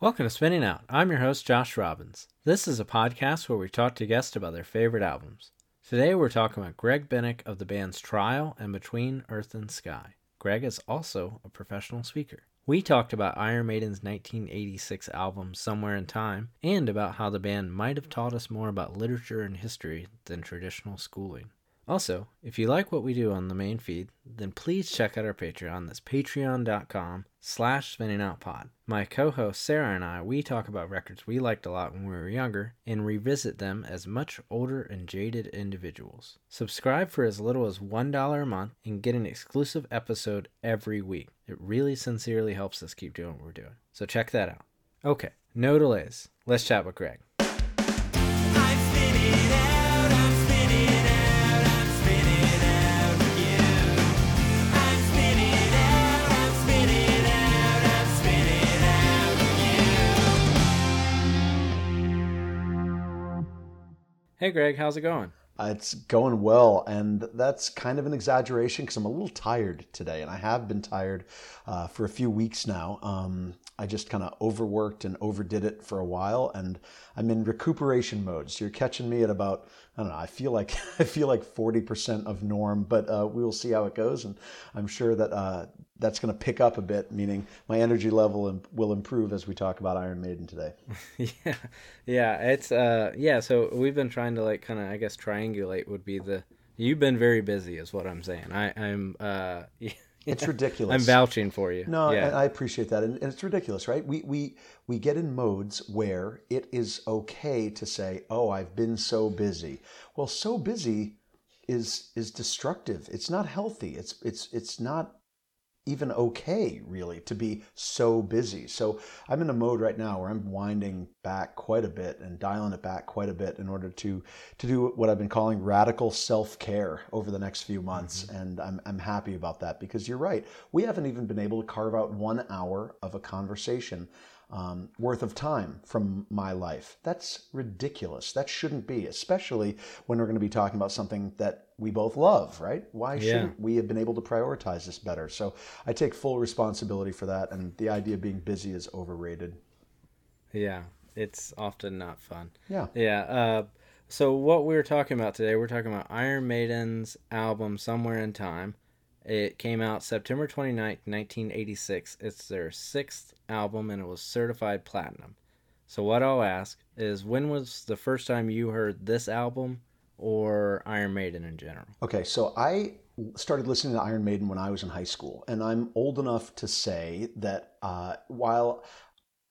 Welcome to Spinning Out. I'm your host, Josh Robbins. This is a podcast where we talk to guests about their favorite albums. Today we're talking about Greg Bennick of the bands Trial and Between Earth and Sky. Greg is also a professional speaker. We talked about Iron Maiden's 1986 album Somewhere in Time and about how the band might have taught us more about literature and history than traditional schooling. Also, if you like what we do on the main feed, then please check out our Patreon. That's patreon.com slash spinningoutpod. My co-host Sarah and I, we talk about records we liked a lot when we were younger and revisit them as much older and jaded individuals. Subscribe for as little as $1 a month and get an exclusive episode every week. It really sincerely helps us keep doing what we're doing. So check that out. Okay, no delays. Let's chat with Greg. Hey Greg, how's it going? Uh, It's going well, and that's kind of an exaggeration because I'm a little tired today, and I have been tired uh, for a few weeks now. Um, I just kind of overworked and overdid it for a while, and I'm in recuperation mode. So you're catching me at about I don't know. I feel like I feel like 40% of norm, but uh, we will see how it goes, and I'm sure that uh, that's going to pick up a bit, meaning my energy level will improve as we talk about Iron Maiden today. yeah, yeah, it's uh, yeah. So we've been trying to like kind of, I guess, triangulate would be the. You've been very busy, is what I'm saying. I, I'm uh, It's ridiculous. I'm vouching for you. No, yeah, and I appreciate that, and, and it's ridiculous, right? We we we get in modes where it is okay to say, "Oh, I've been so busy." Well, so busy is is destructive. It's not healthy. It's it's it's not even okay, really, to be so busy. So I'm in a mode right now where I'm winding back quite a bit and dialing it back quite a bit in order to to do what I've been calling radical self care over the next few months, mm-hmm. and I'm I'm happy about that because you're right. We haven't even been able to carve out one hour of a conversation. Um, worth of time from my life. That's ridiculous. That shouldn't be, especially when we're going to be talking about something that we both love, right? Why Yeah. shouldn't we have been able to prioritize this better? So I take full responsibility for that, and the idea of being busy is overrated. yeah. It's often not fun. Yeah. Yeah. Uh, so what we were talking about today, we're talking about Iron Maiden's album Somewhere in Time. It came out September 29th, 1986. It's their sixth album and it was certified platinum. So what I'll ask is when was the first time you heard this album or Iron Maiden in general? Okay, so I started listening to Iron Maiden when I was in high school, and I'm old enough to say that uh, while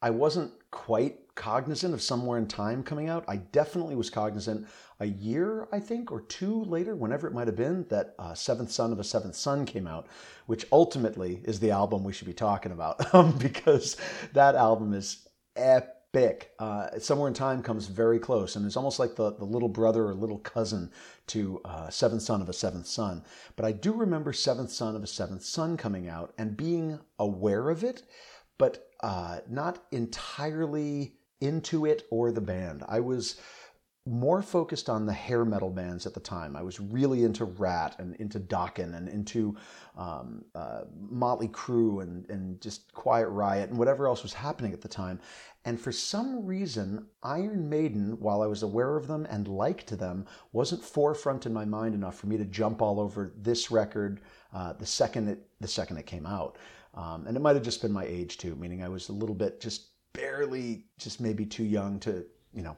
I wasn't quite cognizant of Somewhere in Time coming out, I definitely was cognizant a year, I think, or two later, whenever it might have been, that uh, Seventh Son of a Seventh Son came out, which ultimately is the album we should be talking about um, because that album is epic. Uh, Somewhere in Time comes very close, and it's almost like the, the little brother or little cousin to uh, Seventh Son of a Seventh Son. But I do remember Seventh Son of a Seventh Son coming out and being aware of it, but uh, not entirely into it or the band. I was more focused on the hair metal bands at the time. I was really into Ratt and into Dokken and into um, uh, Motley Crue and, and just Quiet Riot and whatever else was happening at the time. And for some reason, Iron Maiden, while I was aware of them and liked them, wasn't forefront in my mind enough for me to jump all over this record uh, the second it the second it came out. Um, and it might have just been my age too, meaning I was a little bit just barely, just maybe too young to, you know,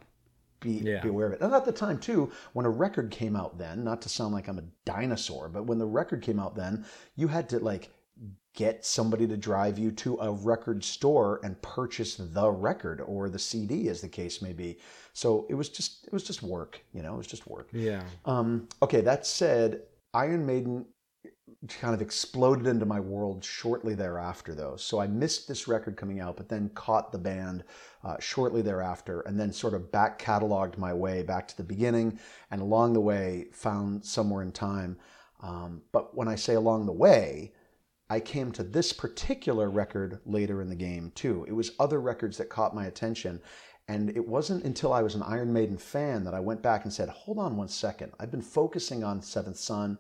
be, Yeah. be aware of it. And at the time, too, when a record came out then, not to sound like I'm a dinosaur, but when the record came out then, you had to like get somebody to drive you to a record store and purchase the record or the CD, as the case may be. So it was just it was just work, you know, it was just work. Yeah. Um, okay, that said, Iron Maiden kind of exploded into my world shortly thereafter, though. So I missed this record coming out, but then caught the band uh, shortly thereafter, and then sort of back cataloged my way back to the beginning, and along the way found somewhere in time. Um, but when I say along the way, I came to this particular record later in the game too. It was other records that caught my attention. And it wasn't until I was an Iron Maiden fan that I went back and said, hold on one second. I've been focusing on Seventh Son,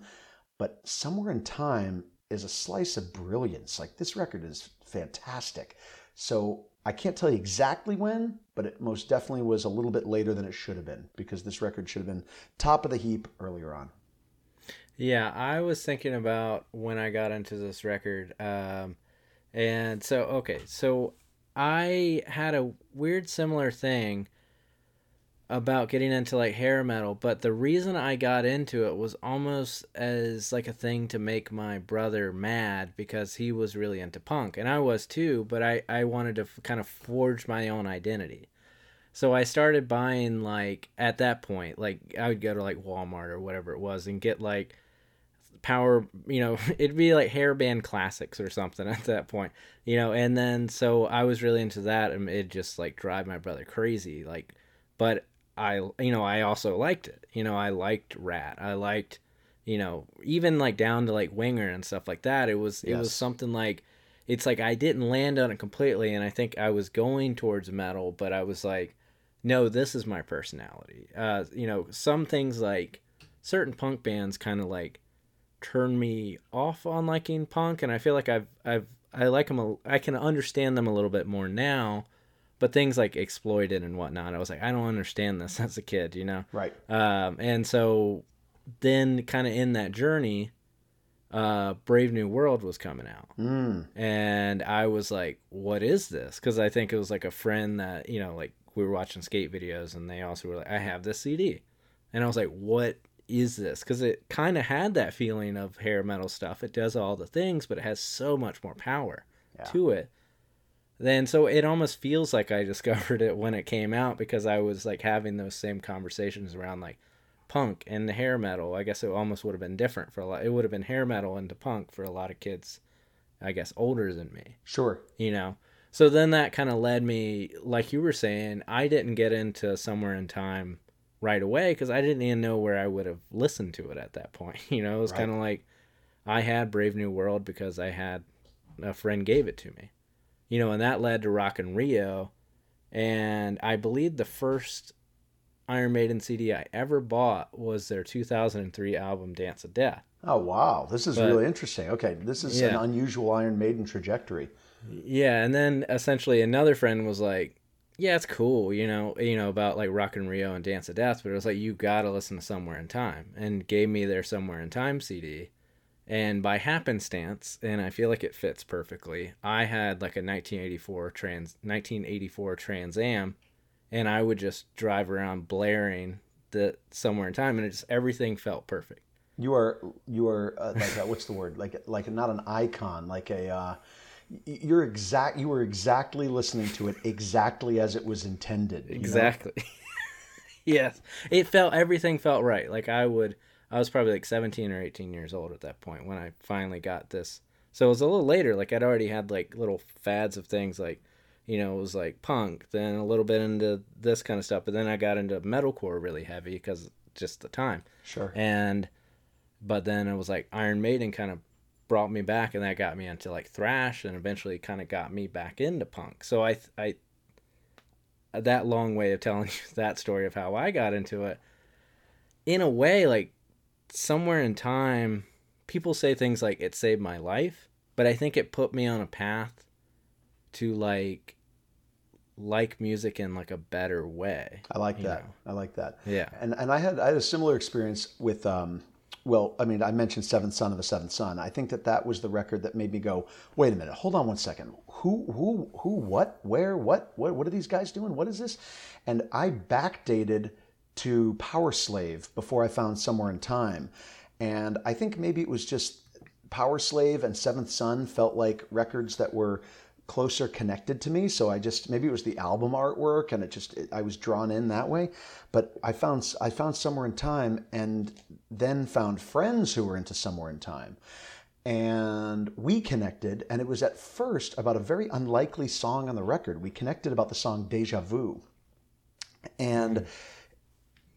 but Somewhere in Time is a slice of brilliance. Like this record is fantastic. So I can't tell you exactly when, but it most definitely was a little bit later than it should have been because this record should have been top of the heap earlier on. Yeah, I was thinking about when I got into this record. Um, and so, okay, so I had a weird similar thing about getting into like hair metal, but the reason I got into it was almost as like a thing to make my brother mad because he was really into punk and I was too, but I, I wanted to f- kind of forge my own identity. So I started buying like at that point, like I would go to like Walmart or whatever it was and get like power you know it'd be like hairband classics or something at that point you know and then so i was really into that and it just like drive my brother crazy like but i you know i also liked it. You know i liked Ratt. I liked you know even like down to like winger and stuff like that it was it was something like it's like i didn't land on it completely and i think i was going towards metal but i was like no this is my personality. Uh you know some things like certain punk bands kind of like turn me off on liking punk and I feel like I've I've I like them a, I can understand them a little bit more now but things like exploited and whatnot I was like I don't understand this as a kid you know Right. um, and so then kind of in that journey uh, Brave New World was coming out Mm. and I was like, "What is this?" Because I think it was like a friend that you know, like we were watching skate videos, and they also were like, "I have this CD," and I was like, "What is this?" Because it kind of had that feeling of hair metal stuff. It does all the things, but it has so much more power Yeah. to it. Then so it almost feels like I discovered it when it came out because I was like having those same conversations around like punk and the hair metal. I guess it almost would have been different for a lot. It would have been hair metal into punk for a lot of kids, I guess, older than me Sure. you know so then that kind of led me like you were saying i didn't get into somewhere in time right away because i didn't even know where i would have listened to it at that point you know it was Right. kind of like i had brave new world because i had a friend gave it to me you know and that led to rock in rio. And i believe the first iron maiden cd i ever bought was their 2003 album dance of death. Oh wow, this is But- really interesting. Okay, this is an unusual Iron Maiden trajectory. Yeah, and then essentially another friend was like, "Yeah, it's cool, you know, you know about like Rock in Rio and Dance of Death, but it was like you gotta listen to Somewhere in Time," and gave me their Somewhere in Time CD, and by happenstance, and I feel like it fits perfectly. I had like a 1984 trans 1984 Trans Am, and I would just drive around blaring the Somewhere in Time, and it just everything felt perfect. You are you are uh, like a, what's the word? Like like not an icon, like a. Uh, you're exact. You were exactly listening to it exactly as it was intended. Exactly. yes. It felt everything felt right. Like I would I was probably like 17 or 18 years old at that point when I finally got this. So it was a little later like I'd already had like little fads of things like you know, it was like punk, then a little bit into this kind of stuff, but then I got into metalcore really heavy because just the time. Sure. And but then it was like Iron Maiden kind of brought me back and that got me into like thrash and eventually kind of got me back into punk. So I I that long way of telling you that story of how I got into it in a way like somewhere in time people say things like it saved my life, but I think it put me on a path to like like music in like a better way. I like that. know. I like that. Yeah. And and I had I had a similar experience with um well, I mean, I mentioned Seventh Son of the Seventh Son. I think that that was the record that made me go, "Wait a minute, hold on one second. Who, who, who? What? Where? What? What? What are these guys doing? What is this?" And I backdated to Power Slave before I found Somewhere in Time, and I think maybe it was just Power Slave and Seventh Son felt like records that were closer connected to me. So i just maybe it was the album artwork and it just it, i was drawn in that way. But i found i found somewhere in time and then found friends who were into somewhere in time. And we connected and it was at first about a very unlikely song on the record. We connected about the song deja vu. And mm-hmm.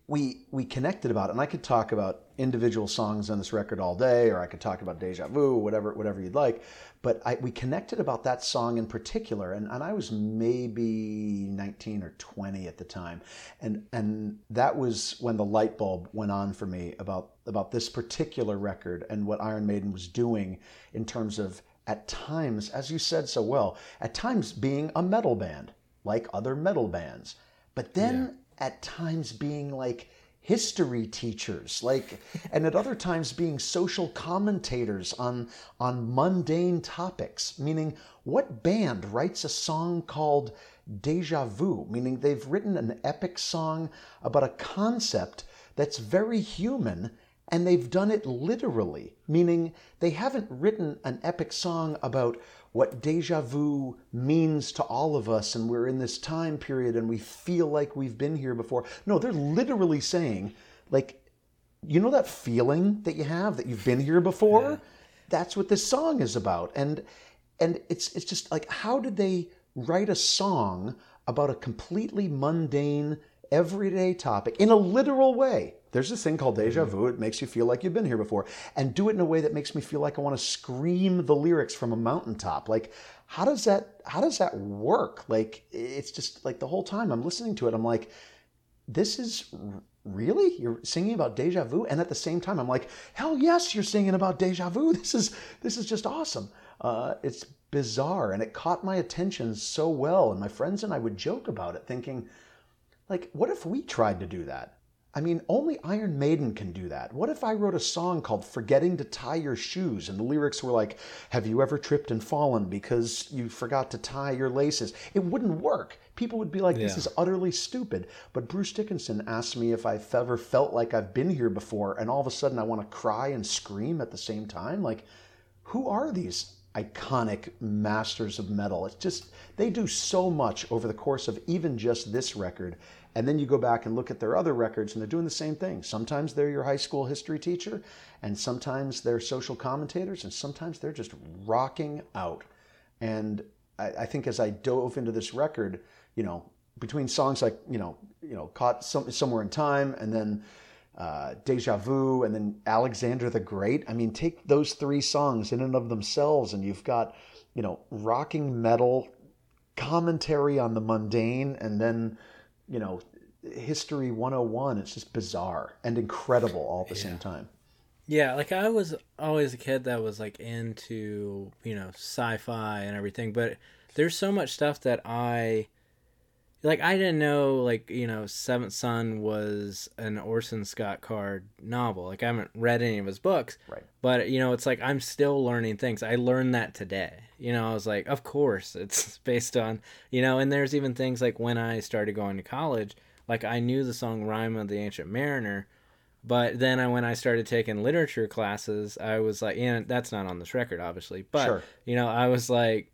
We we connected about it and i could talk about individual songs on this record all day or i could talk about deja vu whatever whatever you'd like but I, we connected about that song in particular and, and i was maybe 19 or 20 at the time and and that was when the light bulb went on for me about about this particular record and what iron maiden was doing in terms of at times, as you said so well, at times being a metal band, like other metal bands, but then at times being like history teachers like and at other times being social commentators on on mundane topics. Meaning what band writes a song called deja vu? Meaning they've written an epic song about a concept that's very human and they've done it literally, meaning they haven't written an epic song about what deja vu means to all of us and we're in this time period and we feel like we've been here before. No, they're literally saying, like, you know that feeling that you have that you've been here before? That's what this song is about. And and it's it's just like how did they write a song about a completely mundane everyday topic in a literal way. There's this thing called deja vu. It makes you feel like you've been here before. And do it in a way that makes me feel like i want to scream the lyrics from a mountaintop. Like how does that how does that work? Like it's just like the whole time i'm listening to it i'm like this is really? You're singing about deja vu? And at the same time i'm like hell yes you're singing about deja vu. This is this is just awesome. Uh, it's bizarre and it caught my attention so well. And my friends and i would joke about it thinking like what if we tried to do that I mean, only Iron Maiden can do that. What if I wrote a song called Forgetting to Tie Your Shoes and the lyrics were like, Have you ever tripped and fallen because you forgot to tie your laces? It wouldn't work. People would be like, This Yeah. is utterly stupid. But Bruce Dickinson asked me if I've ever felt like I've been here before and all of a sudden I want to cry and scream at the same time. Like, who are these iconic masters of metal? It's just, they do so much over the course of even just this record. And then you go back and look at their other records, and they're doing the same thing. Sometimes they're your high school history teacher, and sometimes they're social commentators, and sometimes they're just rocking out. And I, I think as I dove into this record, you know, between songs like you know, you know, caught some, somewhere in time, and then uh, Deja Vu, and then Alexander the Great. I mean, take those three songs in and of themselves, and you've got you know, rocking metal commentary on the mundane, and then you know, history 101. It's just bizarre and incredible all at the same time. Yeah, like I was always a kid that was like into, you know, sci-fi and everything, but there's so much stuff that I like I didn't know like, you know, Seventh Son was an Orson Scott Card novel. Like I haven't read any of his books. Right. But you know, it's like I'm still learning things. I learned that today. You know, I was like, of course, it's based on, you know, and there's even things like when I started going to college, like I knew the song Rhyme of the Ancient Mariner, but then I, when I started taking literature classes, I was like, and that's not on this record, obviously, but Sure. you know, I was like,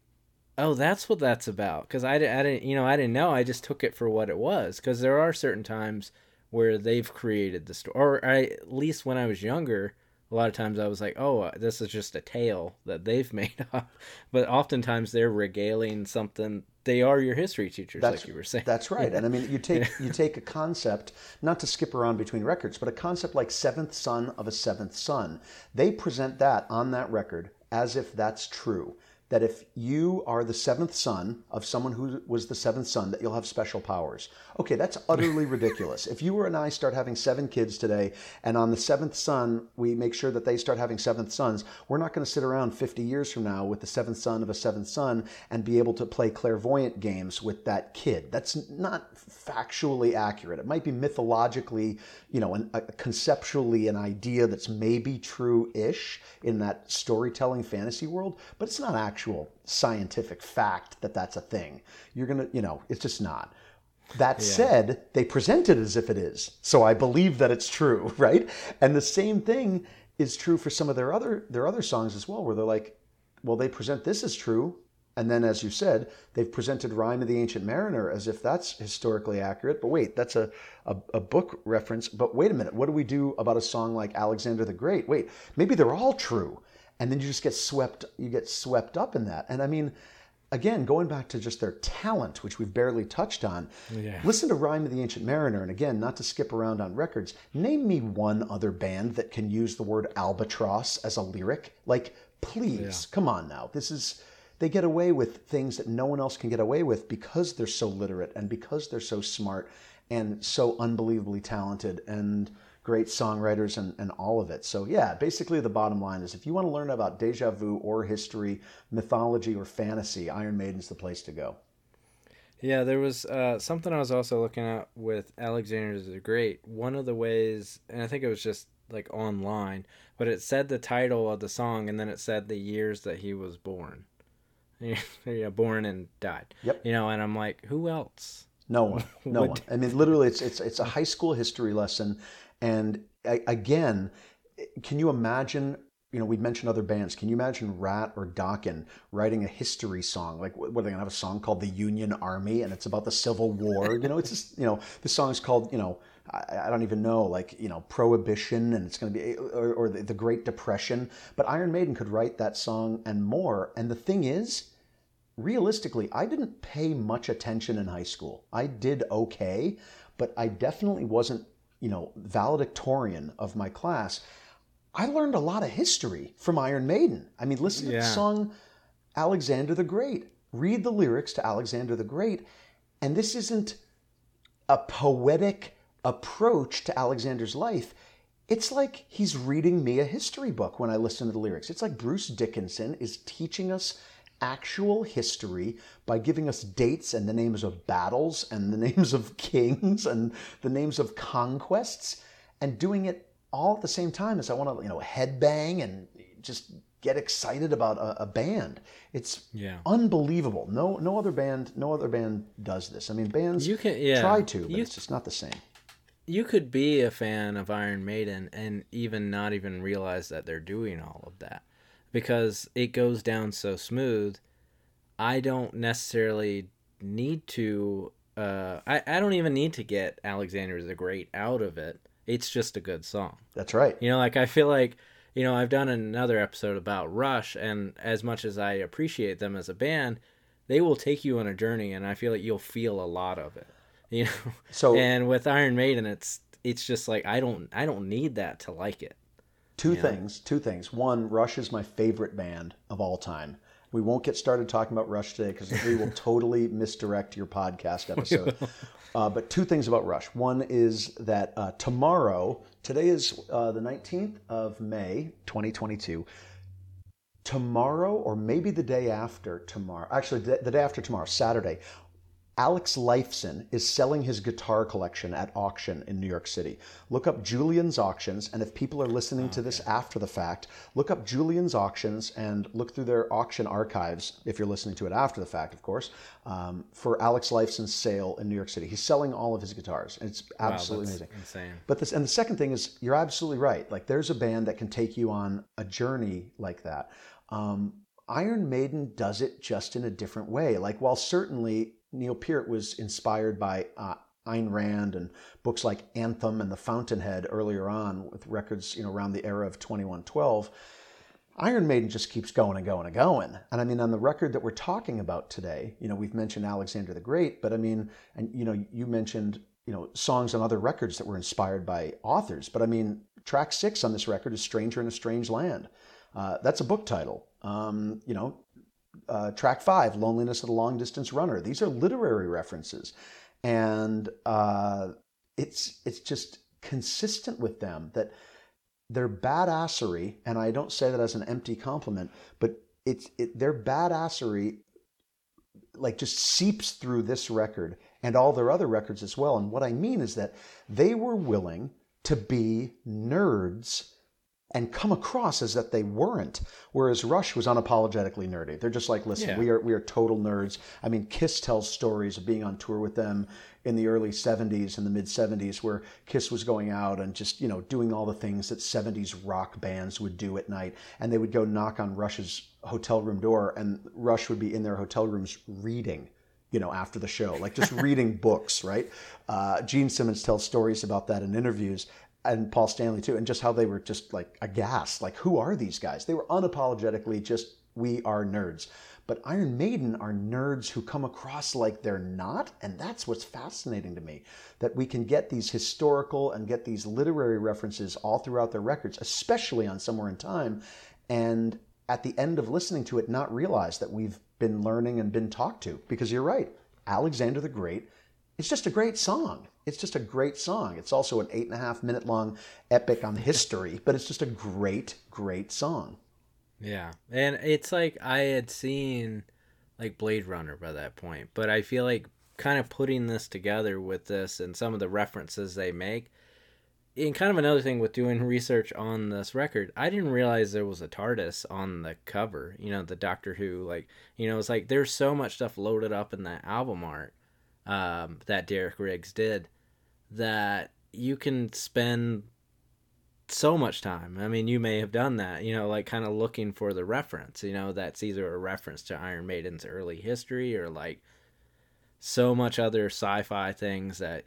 oh, that's what that's about. Because I, I didn't, you know, I didn't know. I just took it for what it was. Because there are certain times where they've created the story, or I, at least when I was younger, a lot of times I was like, oh, uh, this is just a tale that they've made up. But oftentimes they're regaling something. They are your history teachers, That's like you were saying. That's right. And I mean, you take you take a concept, not to skip around between records, but a concept like Seventh Son of a Seventh Son. They present that on that record as if that's true. That if you are the seventh son of someone who was the seventh son, that you'll have special powers. Okay, that's utterly ridiculous. If you and I start having seven kids today, and on the seventh son, we make sure that they start having seventh sons, we're not going to sit around 50 years from now with the seventh son of a seventh son and be able to play clairvoyant games with that kid. That's not factually accurate. It might be mythologically, you know, an, a, conceptually an idea that's maybe true-ish in that storytelling fantasy world, but it's not actual scientific fact that that's a thing. You're gonna, you know, it's just not. That said, they present it as if it is. So I believe that it's true, right? And the same thing is true for some of their other their other songs as well, where they're like, well, they present this as true, and then as you said, they've presented Rhyme of the Ancient Mariner as if that's historically accurate. But wait, that's a, a, a book reference. But wait a minute, what do we do about a song like Alexander the Great? Wait, maybe they're all true. And then you just get swept you get swept up in that. And I mean, again, going back to just their talent, which we've barely touched on, Yeah. listen to Rhyme of the Ancient Mariner. And again, not to skip around on records, name me one other band that can use the word albatross as a lyric. Like, please, come on now. This is, they get away with things that no one else can get away with because they're so literate and because they're so smart and so unbelievably talented. And great songwriters and, and all of it. So yeah, basically the bottom line is if you want to learn about deja vu or history, mythology or fantasy, Iron Maiden's the place to go. Yeah, there was uh, something I was also looking at with Alexander the Great. One of the ways, and I think it was just like online, but it said the title of the song and then it said the years that he was born. yeah, born and died. Yep. You know, and I'm like, who else? No one, no one. I mean, literally, it's it's it's a high school history lesson, and again, can you imagine? You know, we mentioned other bands. Can you imagine Ratt or Dokken writing a history song? Like, what are they gonna have a song called "The Union Army" and it's about the Civil War? You know, it's just you know, the song's called you know, I, don't even know, like you know, Prohibition, and it's gonna be or, or the Great Depression. But Iron Maiden could write that song and more. And the thing is, realistically, I didn't pay much attention in high school. I did okay, but I definitely wasn't, you know, valedictorian of my class. I learned a lot of history from Iron Maiden. I mean, listen to the song Alexander the Great. Read the lyrics to Alexander the Great, and this isn't a poetic approach to Alexander's life. It's like he's reading me a history book when I listen to the lyrics. It's like Bruce Dickinson is teaching us actual history by giving us dates and the names of battles and the names of kings and the names of conquests and doing it all at the same time as I want to, you know, headbang and just get excited about a, a band. It's Yeah. unbelievable. No, no other band, no other band does this. I mean, bands You can- yeah. try to, but You- it's just not the same. You could be a fan of Iron Maiden and even not even realize that they're doing all of that because it goes down so smooth. I don't necessarily need to. Uh, I I don't even need to get Alexander the Great out of it. It's just a good song. That's right. You know, like I feel like, you know, I've done another episode about Rush, and as much as I appreciate them as a band, they will take you on a journey, and I feel like you'll feel a lot of it. You know, So- and with Iron Maiden, it's it's just like I don't I don't need that to like it. Two things. Two things. One, Rush is my favorite band of all time. We won't get started talking about Rush today because we will totally misdirect your podcast episode. Uh, but two things about Rush. One is that uh, tomorrow, today is uh, the 19th of May, 2022. Tomorrow, or maybe the day after tomorrow, actually, the, the day after tomorrow, Saturday, Alex Lifeson is selling his guitar collection at auction in New York City. Look up Julien's Auctions, and if people are listening to this after the fact, look up Julien's Auctions and look through their auction archives, if you're listening to it after the fact, of course, um, for Alex Lifeson's sale in New York City. He's selling all of his guitars. It's absolutely that's amazing. insane. But this, and the second thing is, you're absolutely right. Like, there's a band that can take you on a journey like that. Um, Iron Maiden does it just in a different way. Like, while certainly Neil Peart was inspired by uh, Ayn Rand and books like Anthem and The Fountainhead earlier on, with records, you know, around the era of 2112. Iron Maiden just keeps going and going and going. And I mean, on the record that we're talking about today, you know, we've mentioned Alexander the Great, but I mean, and you know, you mentioned, you know, songs on other records that were inspired by authors. But I mean, track six on this record is Stranger in a Strange Land. Uh, that's a book title. Um, you know, uh, track five, Loneliness of the Long Distance Runner. These are literary references. And uh, it's it's just consistent with them that their badassery, and I don't say that as an empty compliment, but it's it, their badassery like just seeps through this record and all their other records as well. And what I mean is that they were willing to be nerds and come across as that they weren't. Whereas Rush was unapologetically nerdy. They're just like, listen, Yeah. we are we are total nerds. I mean, Kiss tells stories of being on tour with them in the early 70s and the mid 70s where Kiss was going out and just, you know, doing all the things that 70s rock bands would do at night. And they would go knock on Rush's hotel room door and Rush would be in their hotel rooms reading you know, after the show, like just reading books, right? Uh, Gene Simmons tells stories about that in interviews, and Paul Stanley too, and just how they were just like aghast, like who are these guys? They were unapologetically just we are nerds. But Iron Maiden are nerds who come across like they're not, and that's what's fascinating to me. That we can get these historical and get these literary references all throughout their records, especially on Somewhere in Time, and at the end of listening to it, not realize that we've been learning and been talked to. Because you're right, Alexander the Great it's just a great song. It's just a great song. It's also an eight and a half minute long epic on history, but it's just a great, great song. Yeah. And it's like I had seen like Blade Runner by that point, but I feel like kind of putting this together with this and some of the references they make. And kind of another thing with doing research on this record, I didn't realize there was a TARDIS on the cover. You know, the Doctor Who, like, you know, it's like there's so much stuff loaded up in that album art um, that Derek Riggs did that you can spend so much time. I mean, you may have done that, you know, like kind of looking for the reference, you know, that's either a reference to Iron Maiden's early history or like so much other sci-fi things that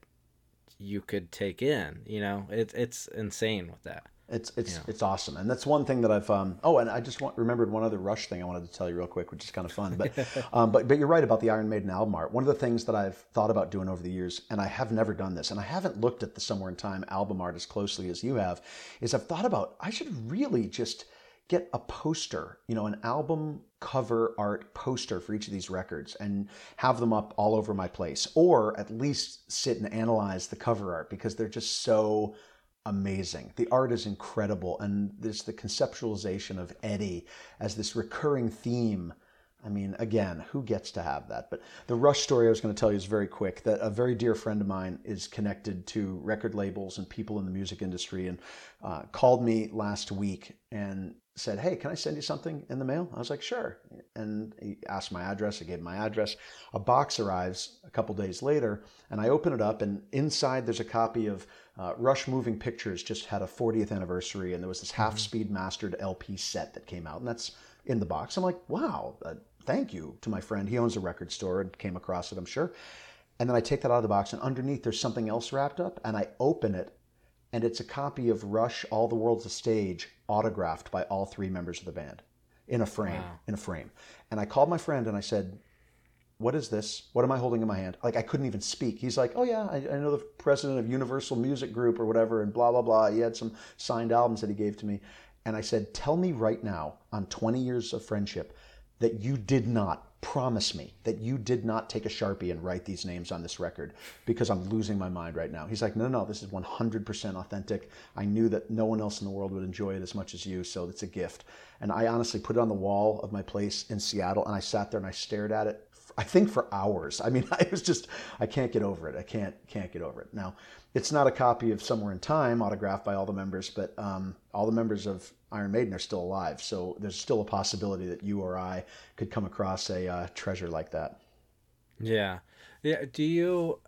you could take in, you know. It's it's insane with that. It's it's Yeah. it's awesome, and that's one thing that I've. Um, oh, and I just want, remembered one other Rush thing I wanted to tell you real quick, which is kind of fun. But um, but but you're right about the Iron Maiden album art. One of the things that I've thought about doing over the years, and I have never done this, and I haven't looked at the Somewhere in Time album art as closely as you have, is I've thought about I should really just get a poster, you know, an album cover art poster for each of these records and have them up all over my place, or at least sit and analyze the cover art because they're just so amazing. The art is incredible, and there's the conceptualization of Eddie as this recurring theme. I mean, again, who gets to have that? But the Rush story I was going to tell you is very quick. That a very dear friend of mine is connected to record labels and people in the music industry, and uh, called me last week and said, "Hey, can I send you something in the mail?" I was like, "Sure." And he asked my address. I gave him my address. A box arrives a couple days later, and I open it up, and inside there's a copy of uh, Rush Moving Pictures just had a 40th anniversary, and there was this half-speed mastered LP set that came out, and that's in the box. I'm like, "Wow, uh, thank you to my friend. He owns a record store and came across it, I'm sure." And then I take that out of the box, and underneath there's something else wrapped up, and I open it, and it's a copy of Rush All the World's a Stage autographed by all three members of the band in a frame Wow. in a frame. And I called my friend and I said what is this? What am I holding in my hand? Like I couldn't even speak. He's like oh yeah I, I know the president of Universal Music Group or whatever and blah blah blah. He had some signed albums that he gave to me. And I said tell me right now on 20 years of friendship that you did not promise me that you did not take a sharpie and write these names on this record because I'm losing my mind right now. He's like, no, no, no, this is 100% authentic. I knew that no one else in the world would enjoy it as much as you, so it's a gift. And I honestly put it on the wall of my place in Seattle, and I sat there and I stared at it. I think for hours. I mean, I was just, I can't get over it. I can't, can't get over it. Now, it's not a copy of Somewhere in Time autographed by all the members, but um, all the members of Iron Maiden are still alive. So there's still a possibility that you or I could come across a uh, treasure like that. Yeah. Yeah, do you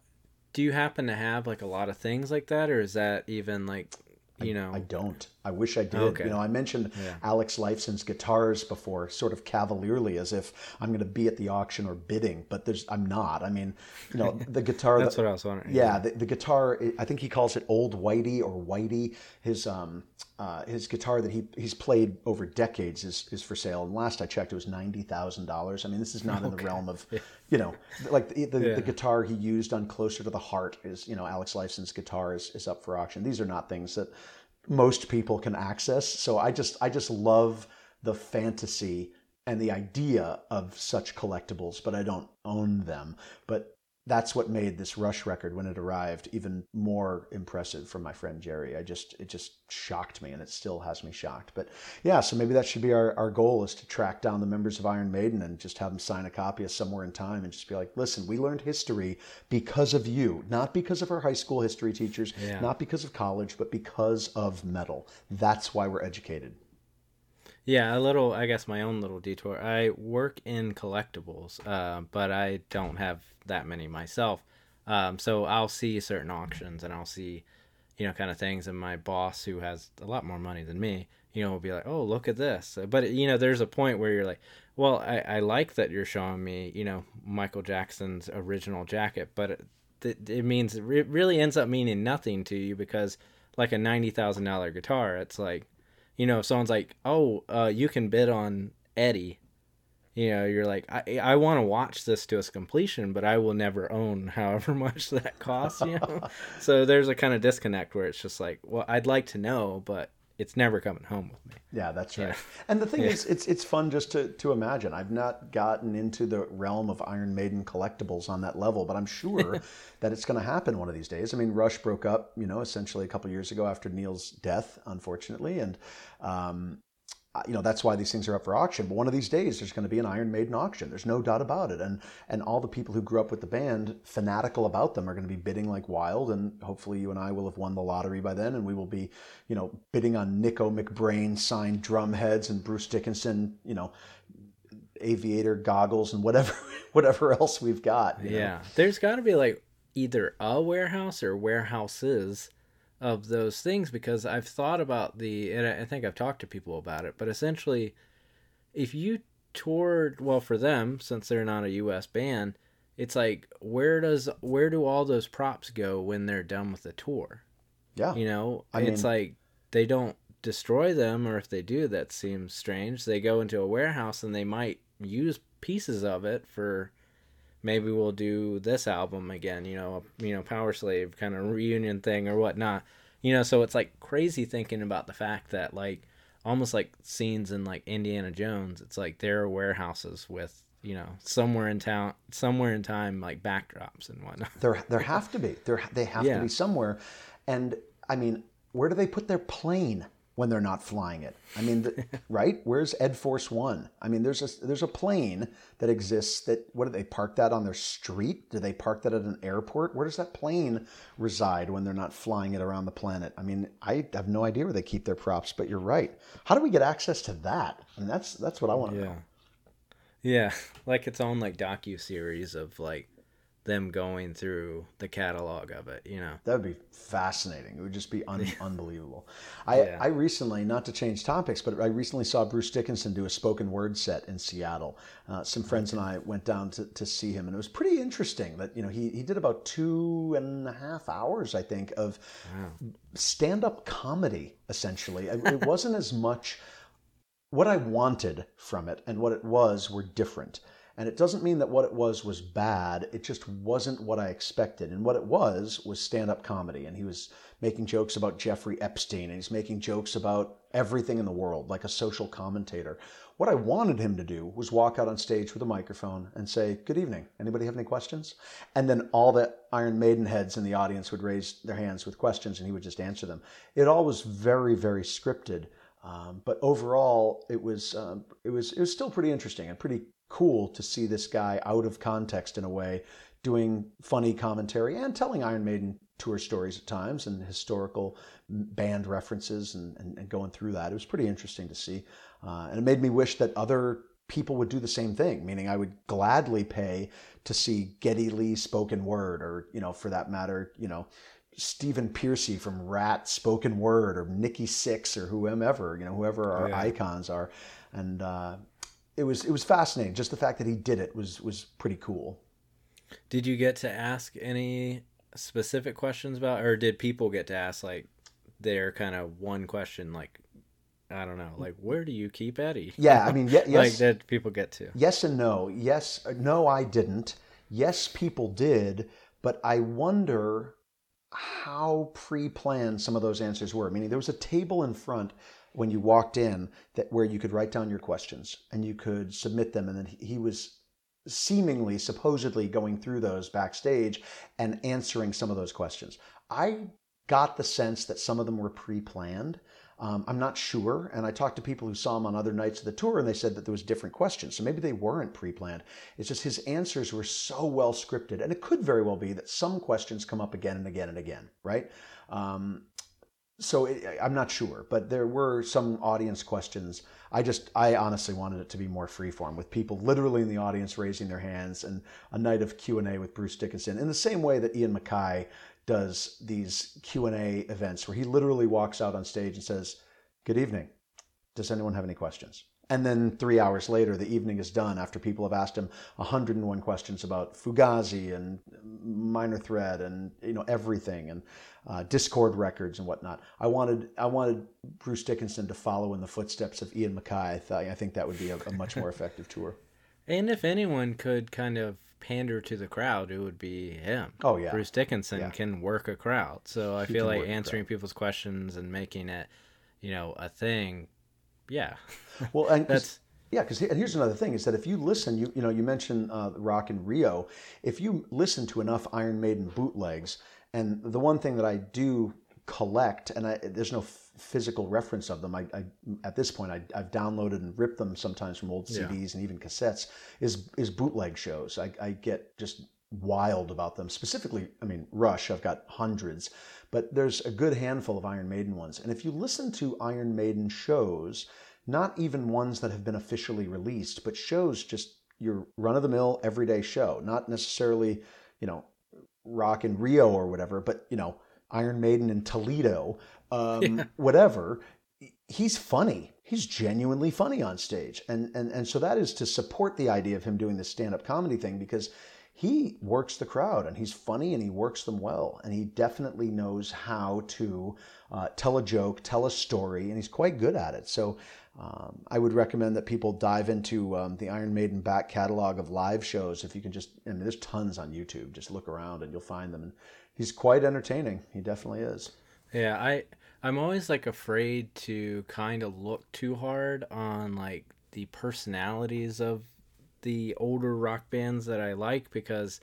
do you happen to have like a lot of things like that or is that even like, you know, I don't. I wish I did. Okay. You know, I mentioned Yeah. Alex Lifeson's guitars before, sort of cavalierly, as if I'm going to be at the auction or bidding, but there's I'm not. I mean, you know, the guitar. That's that- what I was wondering. Yeah, the, the guitar. I think he calls it Old Whitey or Whitey. His um, uh, his guitar that he he's played over decades is is for sale. And last I checked, it was ninety thousand dollars. I mean, this is not in the realm of, you know, like the the, the guitar he used on Closer to the Heart is you know Alex Lifeson's guitar is, is up for auction. These are not things that most people can access. So I just I just love the fantasy and the idea of such collectibles, but I don't own them. But that's what made this Rush record when it arrived even more impressive from my friend Jerry. I just it just shocked me and it still has me shocked. But yeah, so maybe that should be our, our goal is to track down the members of Iron Maiden and just have them sign a copy of Somewhere in Time and just be like, listen, we learned history because of you, not because of our high school history teachers, Yeah. not because of college, but because of metal. That's why we're educated. Yeah, a little, I guess my own little detour. I work in collectibles, uh, but I don't have that many myself. Um, so I'll see certain auctions and I'll see, you know, kind of things. And my boss, who has a lot more money than me, you know, will be like, oh, look at this. But, you know, there's a point where you're like, well, I, I like that you're showing me, you know, Michael Jackson's original jacket, but it, it, it means, it really ends up meaning nothing to you because, like a $90,000 guitar, it's like, you know, if someone's like, "Oh, uh, you can bid on Eddie," you know, you're like, "I I want to watch this to its completion, but I will never own however much that costs." You know, so there's a kind of disconnect where it's just like, "Well, I'd like to know, but it's never coming home with me. Yeah, that's right. Yeah. And the thing Yeah. is, it's it's fun just to to imagine. I've not gotten into the realm of Iron Maiden collectibles on that level, but I'm sure that it's going to happen one of these days. I mean, Rush broke up, you know, essentially a couple years ago after Neil's death, unfortunately, and um, you know that's why these things are up for auction. But one of these days, there's going to be an Iron Maiden auction. There's no doubt about it. And and all the people who grew up with the band, fanatical about them, are going to be bidding like wild. And hopefully, you and I will have won the lottery by then, and we will be, you know, bidding on Nicko McBrain signed drum heads and Bruce Dickinson, you know, aviator goggles and whatever whatever else we've got. you know. Yeah, there's got to be like either a warehouse or warehouses of those things because I've thought about the, and I think I've talked to people about it, but essentially, if you toured, well, for them, since they're not a U.S. band, it's like where does where do all those props go when they're done with the tour? yeah. You know, I it's mean- like they don't destroy them, or if they do, that seems strange. They go into a warehouse and they might use pieces of it for maybe we'll do this album again. You know, you know, Power Slave kind of reunion thing or whatnot. You know, so it's like crazy thinking about the fact that like almost like scenes in like Indiana Jones. It's like there are warehouses with you know somewhere in town, somewhere in time, like backdrops and whatnot. There, there have to be. There, they have Yeah. to be somewhere. And I mean, where do they put their plane when they're not flying it? I mean, the, right? Where's Ed Force One? I mean, there's a there's a plane that exists. That what do they park that on their street? Do they park that at an airport? Where does that plane reside when they're not flying it around the planet? I mean, I have no idea where they keep their props. But you're right. How do we get access to that? I mean, that's that's what I want to know. Yeah, like its own like docu series of like them going through the catalog of it. You know. That would be fascinating. It would just be un- unbelievable. I, Yeah. I recently, not to change topics, but I recently saw Bruce Dickinson do a spoken word set in Seattle. Uh, some friends and I went down to, to see him, and it was pretty interesting. That you know he, he did about two and a half hours, I think, of stand up comedy. Essentially, it, it wasn't as much what I wanted from it and what it was were different. And it doesn't mean that what it was was bad. It just wasn't what I expected. And what it was was stand up comedy. And he was making jokes about Jeffrey Epstein and he's making jokes about everything in the world, like a social commentator. What I wanted him to do was walk out on stage with a microphone and say, Good evening. Anybody have any questions? And then all the Iron Maiden heads in the audience would raise their hands with questions and he would just answer them. It all was very, very scripted. Um, but overall, it was um, it was it was still pretty interesting and pretty cool to see this guy out of context in a way, doing funny commentary and telling Iron Maiden tour stories at times and historical band references and, and, and going through that. It was pretty interesting to see, uh, and it made me wish that other people would do the same thing. Meaning, I would gladly pay to see Geddy Lee spoken word, or you know, for that matter, you know. Stephen Pearcy from Ratt spoken word, or Nikki Sixx, or whomever you know, whoever our Yeah. icons are, and uh, it was it was fascinating. Just the fact that he did it was was pretty cool. Did you get to ask any specific questions about, or did people get to ask like their kind of one question, like I don't know, like where do you keep Eddie? Yeah, I mean, ye- like yes, that people get to. yes and no. Yes, no, I didn't. Yes, people did, but I wonder how pre-planned some of those answers were. Meaning, there was a table in front when you walked in that where you could write down your questions and you could submit them, and then he- was seemingly, supposedly going through those backstage and answering some of those questions. I got the sense that some of them were pre-planned. Um, I'm not sure, and I talked to people who saw him on other nights of the tour, and they said that there was different questions. So maybe they weren't pre-planned. It's just his answers were so well scripted, and it could very well be that some questions come up again and again and again, right? Um, so it, I'm not sure, but there were some audience questions. I just, I honestly wanted it to be more freeform, with people literally in the audience raising their hands, and a night of Q and A with Bruce Dickinson, in the same way that Ian MacKaye does these Q and A events, where he literally walks out on stage and says, "Good evening. Does anyone have any questions?" And then three hours later, the evening is done after people have asked him 101 questions about Fugazi and Minor Threat and you know everything and uh, Dischord records and whatnot. I wanted I wanted Bruce Dickinson to follow in the footsteps of Ian MacKaye. I, thought, I think that would be a, a much more effective tour. And if anyone could kind of pander to the crowd, it would be him. Oh, yeah. Bruce Dickinson Yeah. can work a crowd. So I feel like answering people's questions and making it, you know, a thing, yeah, Well, and that's yeah, because here's another thing is that if you listen, you you know, you mentioned uh, Rock in Rio. If you listen to enough Iron Maiden bootlegs, and the one thing that I do collect, and I, there's no f- physical reference of them. I, I at this point I, I've downloaded and ripped them sometimes from old Yeah. CDs and even cassettes. Is is bootleg shows. I, I get just wild about them. Specifically, I mean Rush. I've got hundreds, but there's a good handful of Iron Maiden ones. And if you listen to Iron Maiden shows, not even ones that have been officially released, but shows just your run of the mill everyday show, not necessarily, you know, Rock in Rio or whatever, but you know, Iron Maiden in Toledo, um, Yeah. whatever. He's funny. He's genuinely funny on stage, and and and so that is to support the idea of him doing this stand up comedy thing because he works the crowd and he's funny and he works them well and he definitely knows how to uh, tell a joke, tell a story, and he's quite good at it. So. Um, I would recommend that people dive into um, the Iron Maiden back catalog of live shows. If you can just, I mean, there's tons on YouTube. Just look around and you'll find them. And he's quite entertaining. He definitely is. Yeah, I I'm always like afraid to kind of look too hard on like the personalities of the older rock bands that I like because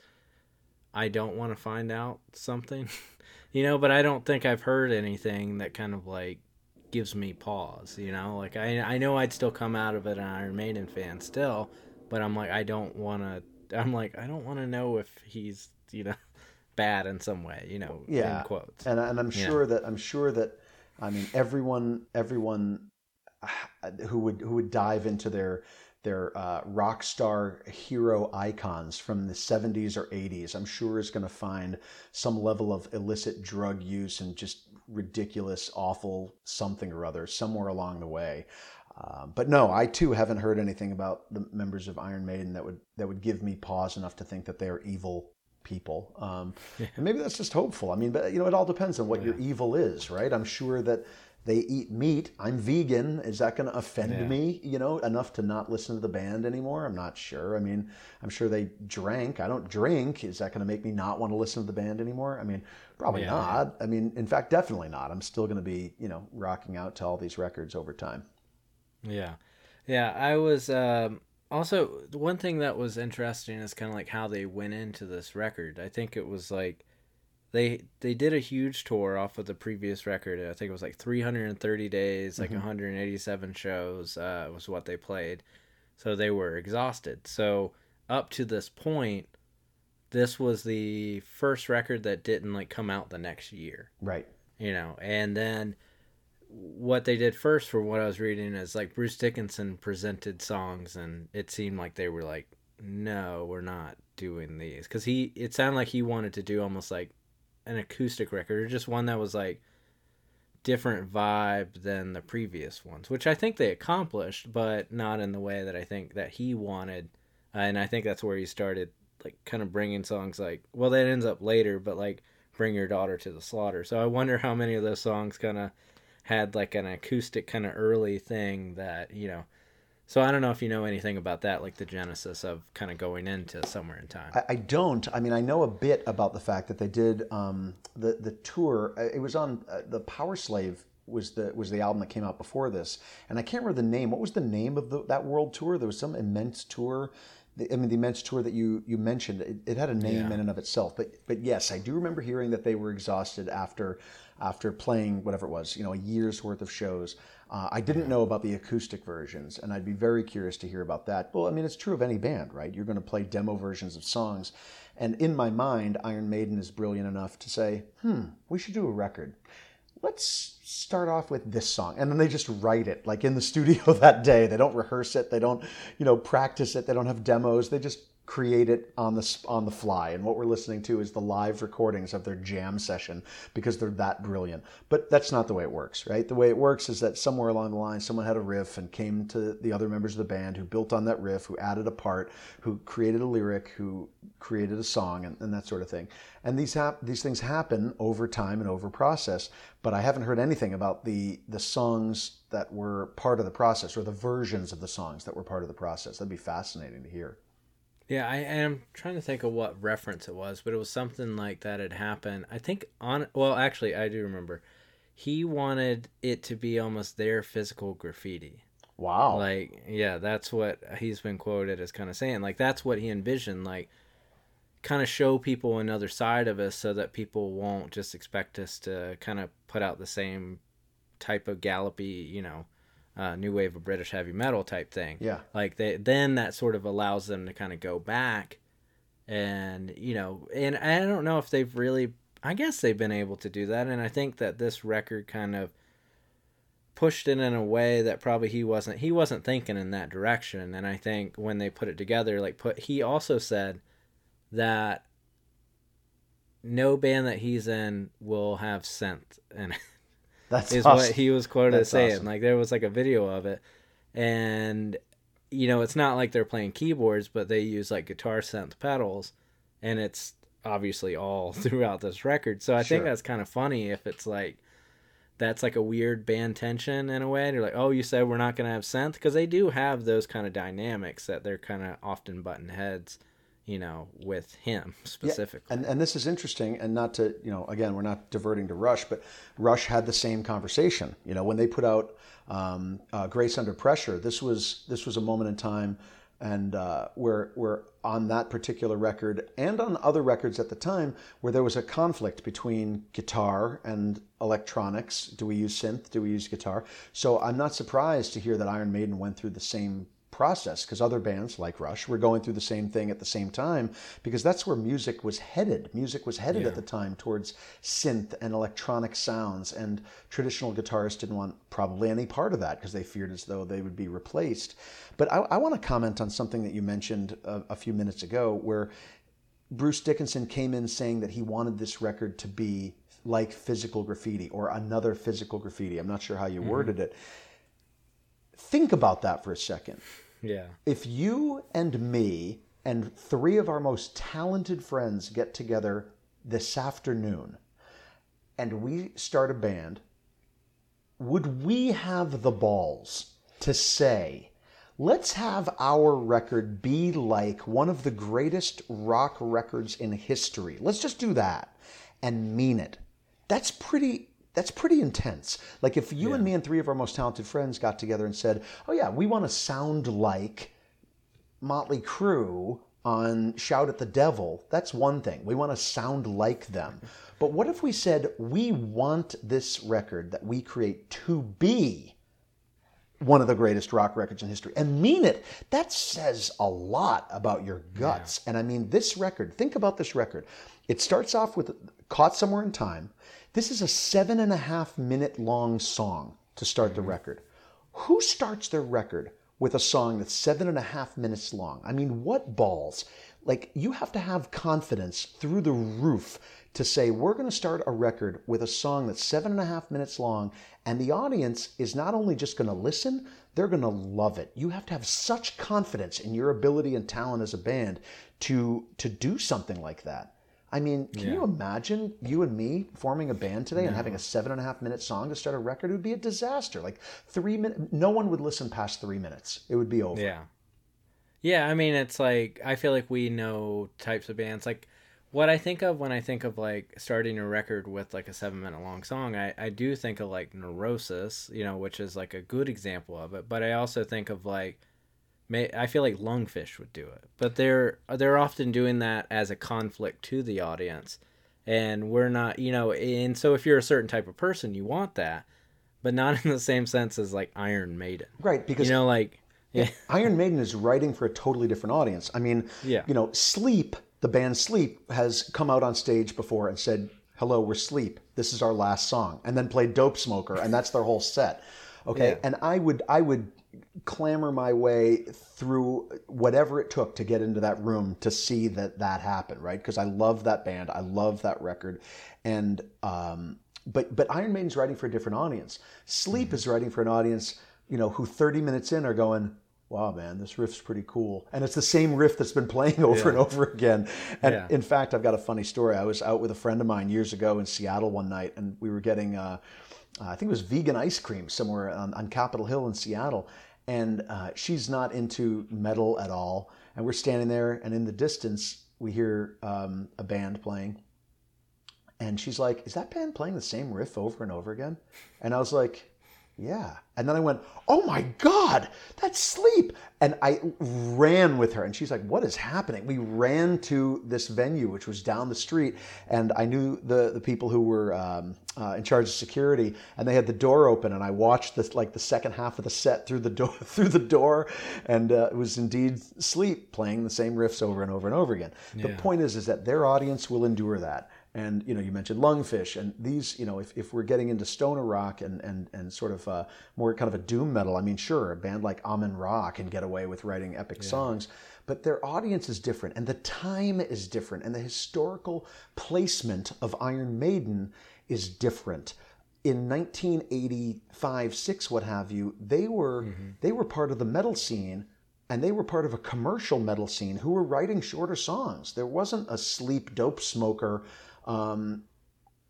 I don't want to find out something. you know, but I don't think I've heard anything that kind of like gives me pause, you know? Like I I know I'd still come out of it an Iron Maiden fan still, but I'm like I don't want to I'm like I don't want to know if he's, you know, bad in some way, you know, Yeah. in quotes. And, and I'm Yeah. sure that I'm sure that I mean everyone everyone uh, who would who would dive into their their uh, rock star hero icons from the 70s or 80s, I'm sure is going to find some level of illicit drug use and just ridiculous, awful something or other somewhere along the way. Uh, but no, I too haven't heard anything about the members of Iron Maiden that would that would give me pause enough to think that they are evil people. Um, and maybe that's just hopeful. I mean, but you know, it all depends on what your evil is, right? I'm sure that they eat meat. I'm vegan. Is that going to offend Yeah. me? You know, enough to not listen to the band anymore? I'm not sure. I mean, I'm sure they drank. I don't drink. Is that going to make me not want to listen to the band anymore? I mean, probably Yeah, not. I mean, in fact, definitely not. I'm still going to be, you know, rocking out to all these records over time. Yeah. Yeah, I was um also one thing that was interesting is kind of like how they went into this record. I think it was like they they did a huge tour off of the previous record. I think it was like 330 days, like 187 shows uh was what they played. So they were exhausted. So up to this point this was the first record that didn't like come out the next year Right. you know and then what they did first for what i was reading is like bruce dickinson presented songs and it seemed like they were like no we're not doing these because he it sounded like he wanted to do almost like an acoustic record or just one that was like different vibe than the previous ones which i think they accomplished but not in the way that i think that he wanted. Uh, and i think that's where he started like kind of bringing songs like well that ends up later but like bring your daughter to the slaughter. So i wonder how many of those songs kind of had like an acoustic kind of early thing that you know so i don't know if you know anything about that like the genesis of kind of going into somewhere in time I, I don't. I mean, I know a bit about the fact that they did um, the the tour. uh, It was on uh, the Power Slave was the was the album that came out before this, and I can't remember the name. What was the name of the, that world tour? There was some immense tour. The- I mean, the immense tour that you you mentioned. It, it had a name Yeah. in and of itself. But but yes, I do remember hearing that they were exhausted after after playing whatever it was. You know, a year's worth of shows. Uh, I didn't know about the acoustic versions, and I'd be very curious to hear about that. Well, I mean, it's true of any band, right? You're going to play demo versions of songs. And in my mind, Iron Maiden is brilliant enough to say, hmm, we should do a record. Let's start off with this song. And then they just write it like in the studio that day. They don't rehearse it, they don't, you know, practice it, they don't have demos. They just create it on the on the fly. And what we're listening to is the live recordings of their jam session because they're that brilliant. But that's not the way it works right? The way it works is that somewhere along the line someone had a riff and came to the other members of the band who built on that riff who added a part who created a lyric who created a song and, and that sort of thing. And these hap- these things happen over time and over process but i haven't heard anything about the the songs that were part of the process or the versions of the songs that were part of the process. That'd be fascinating to hear Yeah, I am trying to think of what reference it was, but it was something like that had happened. I think on well, actually, I do remember. he wanted it to be almost their physical graffiti. Wow. Like, yeah, that's what he's been quoted as kind of saying. Like, that's what he envisioned. Like, kind of show people another side of us so that people won't just expect us to kind of put out the same type of gallopy, you know, uh, new wave of British heavy metal type thing. Yeah. Like they then that sort of allows them to kind of go back and you know, and I don't know if they've really I guess they've been able to do that and I think that this record kind of pushed it in a way that probably he wasn't he wasn't thinking in that direction and I think when they put it together like put he also said that no band that he's in will have synth and That's is awesome. what he was quoted That's as saying. awesome. Like there was like a video of it, and you know it's not like they're playing keyboards, but they use like guitar synth pedals, and it's obviously all throughout this record. So I think that's kind of funny if it's like that's like a weird band tension in a way. You're like, oh, you said we're not gonna have synth because they do have those kind of dynamics that they're kind of often button heads, you know, with him specifically. And and this is interesting, and not to you know, again, we're not diverting to Rush, but Rush had the same conversation. You know, when they put out um, uh, Grace Under Pressure, this was this was a moment in time, and uh, where where on that particular record and on other records at the time, where there was a conflict between guitar and electronics. Do we use synth? Do we use guitar? So I'm not surprised to hear that Iron Maiden went through the same process because other bands like Rush were going through the same thing at the same time because that's where music was headed. Music was headed at the time towards synth and electronic sounds, and traditional guitarists didn't want probably any part of that because they feared as though they would be replaced. But I, I want to comment on something that you mentioned a, a few minutes ago where Bruce Dickinson came in saying that he wanted this record to be like physical graffiti or another physical graffiti. I'm not sure how you mm-hmm. worded it. Think about that for a second yeah. if you and me and three of our most talented friends get together this afternoon and we start a band, would we have the balls to say, let's have our record be like one of the greatest rock records in history? Let's just do that and mean it. That's pretty. That's pretty intense. Like if you and me and three of our most talented friends got together and said, "Oh yeah, we want to sound like Motley Crue on Shout at the Devil, that's one thing. We want to sound like them. But what if we said, we want this record that we create to be one of the greatest rock records in history and mean it? That says a lot about your guts. And I mean, this record, think about this record. It starts off with Caught Somewhere in Time. This is a seven and a half minute long song to start the mm-hmm. record. Who starts their record with a song that's seven and a half minutes long? I mean, what balls? Like, you have to have confidence through the roof to say, we're going to start a record with a song that's seven and a half minutes long, and the audience is not only just going to listen, they're going to love it. You have to have such confidence in your ability and talent as a band to, to do something like that. I mean, can you imagine you and me forming a band today and having a seven and a half minute song to start a record? It would be a disaster. Like three minutes, no one would listen past three minutes. It would be over. Yeah. Yeah, I mean it's like I feel like we know types of bands. Like what I think of when I think of like starting a record with like a seven minute long song, I, I do think of like Neurosis, you know, which is like a good example of it. But I also think of like may I feel like Lungfish would do it. But they're they're often doing that as a conflict to the audience. And we're not you know, and so if you're a certain type of person, you want that, but not in the same sense as like Iron Maiden. Right, because You know, like yeah. Iron Maiden is writing for a totally different audience. I mean, Yeah. you know, Sleep, the band Sleep, has come out on stage before and said, "Hello, we're Sleep. This is our last song," and then played Dope Smoker, and that's their whole set. Okay, Yeah. and I would I would clamor my way through whatever it took to get into that room to see that that happen, right? Because I love that band, I love that record, and um, but but Iron Maiden's writing for a different audience. Sleep Mm-hmm. is writing for an audience, you know, who 30 minutes in are going, wow, man, this riff's pretty cool. And it's the same riff that's been playing over and over again. And Yeah. in fact, I've got a funny story. I was out with a friend of mine years ago in Seattle one night, and we were getting, uh, uh, I think it was vegan ice cream somewhere on, on Capitol Hill in Seattle. And uh, she's not into metal at all. And we're standing there, and in the distance, we hear um, a band playing. And she's like, "Is that band playing the same riff over and over again?" And I was like, "Yeah." And then I went, "Oh my god, that's Sleep!" And I ran with her, and she's like, "What is happening?" We ran to this venue, which was down the street, and I knew the the people who were um, uh, in charge of security, and they had the door open, and I watched this like the second half of the set through the door through the door, and uh, it was indeed Sleep playing the same riffs over and over and over again. The point is, is that their audience will endure that. And you know, you mentioned Lungfish, and these, you know, if, if we're getting into stoner rock and and and sort of uh, more kind of a doom metal, I mean, sure, a band like Amen Ra can get away with writing epic songs, but their audience is different, and the time is different, and the historical placement of Iron Maiden is different. In 1985, six, what have you, they were they were part of the metal scene and they were part of a commercial metal scene who were writing shorter songs. There wasn't a sleep dope smoker, um,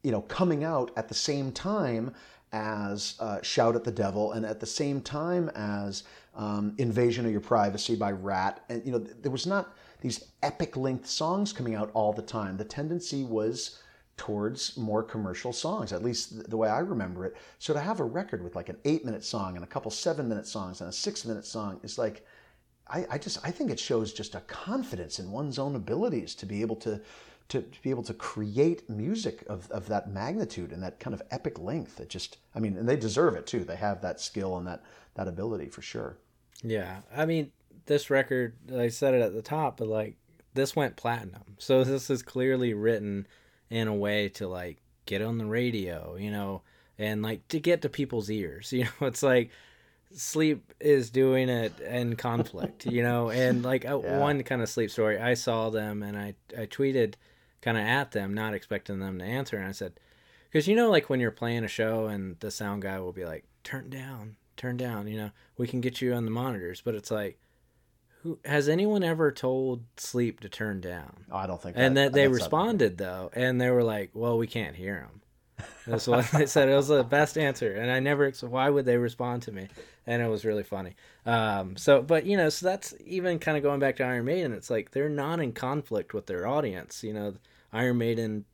you know, coming out at the same time as uh, "Shout at the Devil" and at the same time as um, "Invasion of Your Privacy" by Ratt. And you know, there was not these epic length songs coming out all the time. The tendency was towards more commercial songs, at least the way I remember it. So to have a record with like an eight minute song and a couple seven minute songs and a six minute song is like, I, I just I think it shows just a confidence in one's own abilities to be able to to, to be able to create music of, of that magnitude and that kind of epic length. It just I mean, and they deserve it too. They have that skill and that that ability for sure. Yeah, I mean, this record, I said it at the top, but like this went platinum. So this is clearly written in a way to like get on the radio, you know, and like to get to people's ears. You know, it's like sleep is doing it in conflict, you know, and like uh, Yeah. one kind of sleep story. I saw them and I I tweeted kind of at them, not expecting them to answer, and I said, because you know, like when you're playing a show and the sound guy will be like, "Turn down, turn down," you know, we can get you on the monitors, but it's like, who has anyone ever told sleep to turn down? I don't think. And that, then they responded though, and they were like, "Well, we can't hear them. That's what they said. It was the best answer, and I never. ex- Why would they respond to me? And it was really funny. Um, so, but you know, so that's even kind of going back to Iron Maiden. It's like they're not in conflict with their audience. You know, Iron Maiden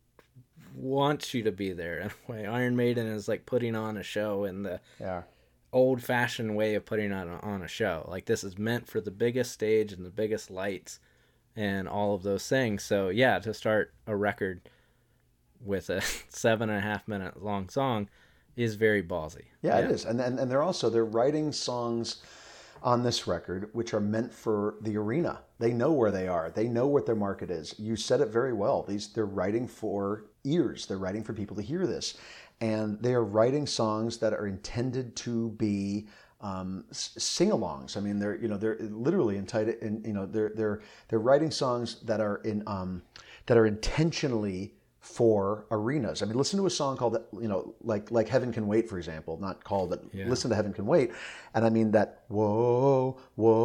wants you to be there in a way. Iron Maiden is like putting on a show in the Yeah. old fashioned way of putting on a, on a show. Like this is meant for the biggest stage and the biggest lights and all of those things. So yeah, to start a record with a seven and a half minute long song is very ballsy. Yeah, it is, and, and and they're also they're writing songs on this record which are meant for the arena. They know where they are. They know what their market is. You said it very well. These they're writing for ears. They're writing for people to hear this, and they are writing songs that are intended to be um, sing-alongs. I mean, they're you know they're literally entitled. You know they're they're they're writing songs that are in um, that are intentionally for arenas. I mean, listen to a song called, you know, like like Heaven Can Wait, for example, not called, but listen to Heaven Can Wait, and I mean that whoa whoa,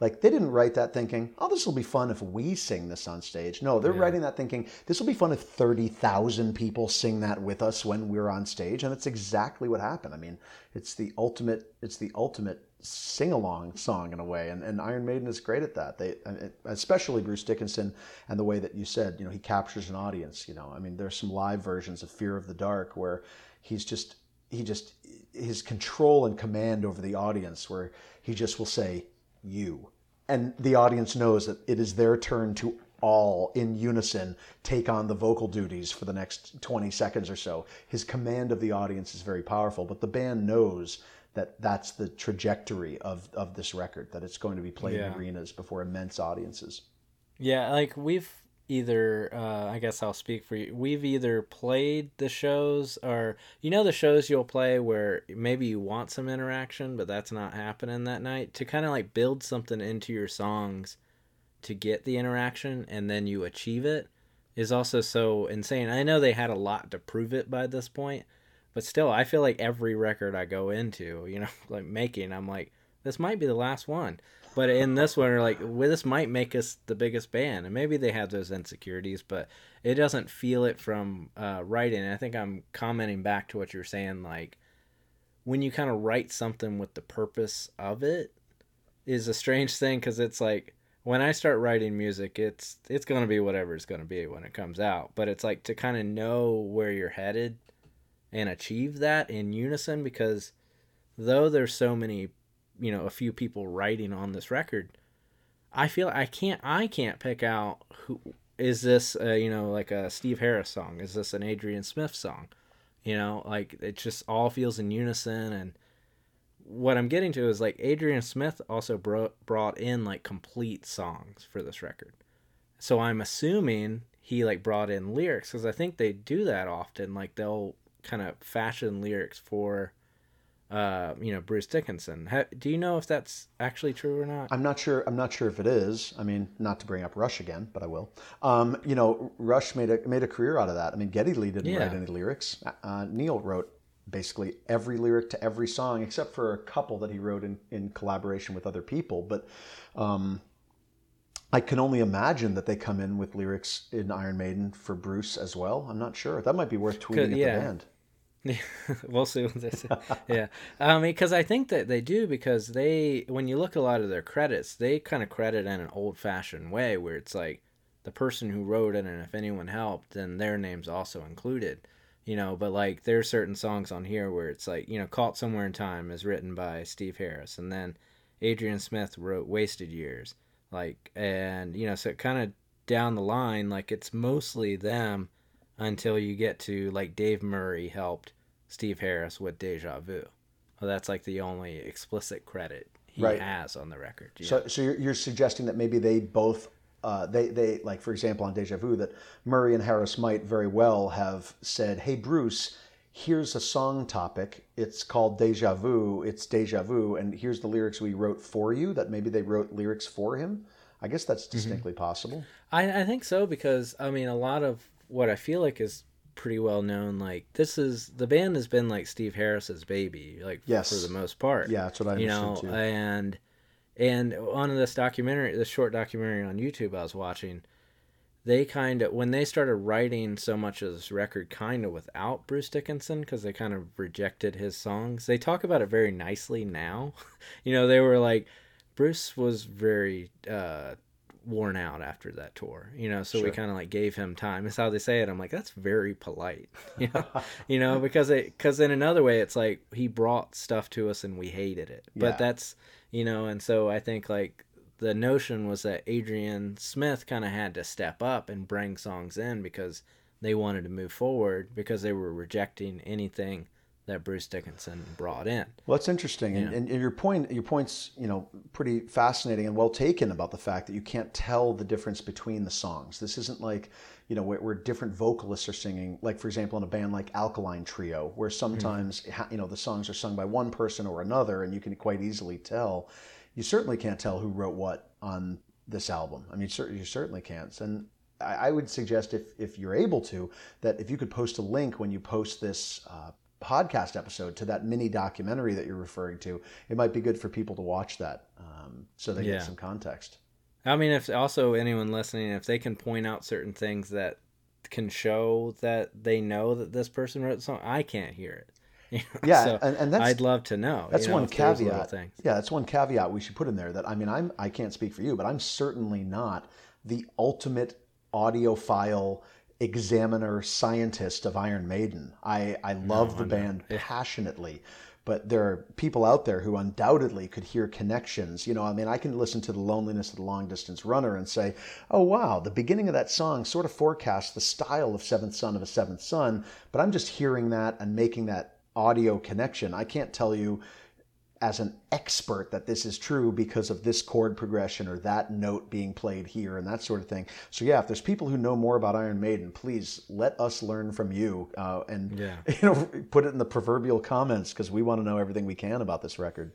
like they didn't write that thinking, oh, this will be fun if we sing this on stage. No, they're writing that thinking this will be fun if thirty thousand people sing that with us when we're on stage, and it's exactly what happened. I mean, it's the ultimate, it's the ultimate sing along song in a way, and, and Iron Maiden is great at that. They, especially Bruce Dickinson, and the way that you said, you know, he captures an audience. You know, I mean, there's some live versions of Fear of the Dark where he's just, he just, his control and command over the audience, where he just will say, "You," and the audience knows that it is their turn to all in unison take on the vocal duties for the next 20 seconds or so. His command of the audience is very powerful, but the band knows that that's the trajectory of, of this record, that it's going to be played Yeah. in arenas before immense audiences. Yeah, like we've either uh, I guess I'll speak for you. We've either played the shows or you know the shows you'll play where maybe you want some interaction but that's not happening that night to kind of like build something into your songs to get the interaction and then you achieve it is also so insane. I know they had a lot to prove it by this point, but still I feel like every record I go into, you know, like making, I'm like this might be the last one. But in this one, we're like, well, this might make us the biggest band, and maybe they have those insecurities, but it doesn't feel it from uh, writing. And I think I'm commenting back to what you're saying, like when you kind of write something with the purpose of it, is a strange thing because it's like when I start writing music, it's it's gonna be whatever it's gonna be when it comes out. But it's like to kind of know where you're headed and achieve that in unison because though there's so many, you know, a few people writing on this record, I feel I can't I can't pick out who is this uh, you know like a Steve Harris song? Is this an Adrian Smith song? You know, like it just all feels in unison and what I'm getting to is like Adrian Smith also bro- brought in like complete songs for this record. So I'm assuming he like brought in lyrics because I think they do that often. Like they'll kind of fashion lyrics for, uh, you know, Bruce Dickinson. Ha- do you know if that's actually true or not? I'm not sure. I'm not sure if it is. I mean, not to bring up Rush again, but I will. Um, you know, Rush made a made a career out of that. I mean, Geddy Lee didn't Yeah. write any lyrics. Uh, Neil wrote basically every lyric to every song, except for a couple that he wrote in, in collaboration with other people. But um, I can only imagine that they come in with lyrics in Iron Maiden for Bruce as well. I'm not sure. That might be worth tweeting at yeah. the band. we'll see what they say. yeah, mean, because I think that they do because they, when you look a lot of their credits, they kind of credit in an old-fashioned way where it's like the person who wrote it, and if anyone helped, then their name's also included. You know, but like there's certain songs on here where it's like you know, "Caught Somewhere in Time" is written by Steve Harris, and then Adrian Smith wrote "Wasted Years," like, and you know, so kind of down the line, like it's mostly them until you get to like Dave Murray helped Steve Harris with Deja Vu. Well, that's like the only explicit credit he Right. has on the record. know? So, so you're, you're suggesting that maybe they both, uh, they, they like for example on Deja Vu, that Murray and Harris might very well have said, "Hey Bruce, here's a song topic. It's called Deja Vu. It's Deja Vu, and here's the lyrics we wrote for you." That maybe they wrote lyrics for him. I guess that's distinctly possible. I, I think so because I mean a lot of what I feel like is pretty well known. Like this is the band has been like Steve Harris's baby, like Yes. for the most part. Yeah, that's what I you know, too. and and on this documentary, this short documentary on YouTube I was watching, they kind of when they started writing so much of this record, kind of without Bruce Dickinson, because they kind of rejected his songs. They talk about it very nicely now. you know, they were like, Bruce was very uh, worn out after that tour. You know, so we kind of like gave him time. That's how they say it. I'm like, that's very polite. You know, you know, because it because in another way, it's like he brought stuff to us and we hated it. But that's you know, and so I think like the notion was that Adrian Smith kind of had to step up and bring songs in because they wanted to move forward because they were rejecting anything that Bruce Dickinson brought in. Well, that's interesting, and, and your point, your point's you know pretty fascinating and well taken about the fact that you can't tell the difference between the songs. This isn't like you know where, where different vocalists are singing, like for example in a band like Alkaline Trio, where sometimes ha- you know the songs are sung by one person or another, and you can quite easily tell. You certainly can't tell who wrote what on this album. I mean, you certainly can't, and I I would suggest if if you're able to that if you could post a link when you post this uh, podcast episode to that mini documentary that you're referring to, it might be good for people to watch that um, so they Yeah. get some context. I mean, if also anyone listening, if they can point out certain things that can show that they know that this person wrote the song, I can't hear it. You know, Yeah, so and, and that's I'd love to know. that's you know, one if there's little caveat. Yeah, that's one caveat we should put in there. That I mean, I'm I can't speak for you, but I'm certainly not the ultimate audiophile examiner scientist of Iron Maiden. I I love the band passionately. But there are people out there who undoubtedly could hear connections. You know, I mean, I can listen to the loneliness of the long distance runner and say, oh, wow, the beginning of that song sort of forecasts the style of Seventh Son of a Seventh Son, but I'm just hearing that and making that audio connection. I can't tell you as an expert that this is true because of this chord progression or that note being played here and that sort of thing. So yeah, if there's people who know more about Iron Maiden, please let us learn from you uh, and Yeah. you know put it in the proverbial comments because we want to know everything we can about this record.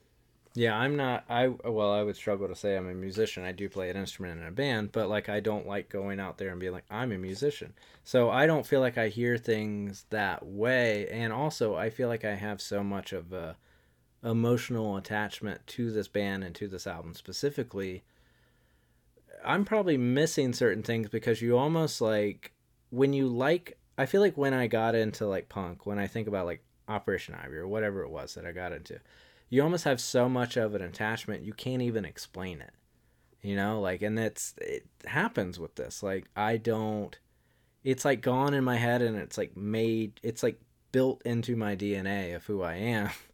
Yeah, I'm not. I well, I would struggle to say I'm a musician. I do play an instrument in a band, but like I don't like going out there and being like I'm a musician. So I don't feel like I hear things that way, and also I feel like I have so much of a emotional attachment to this band and to this album specifically. I'm probably missing certain things because you almost like when you like. I feel like when I got into like punk, when I think about like Operation Ivy or whatever it was that I got into you almost have so much of an attachment you can't even explain it you know like and it's it happens with this like i don't it's like gone in my head and it's like made it's like built into my dna of who i am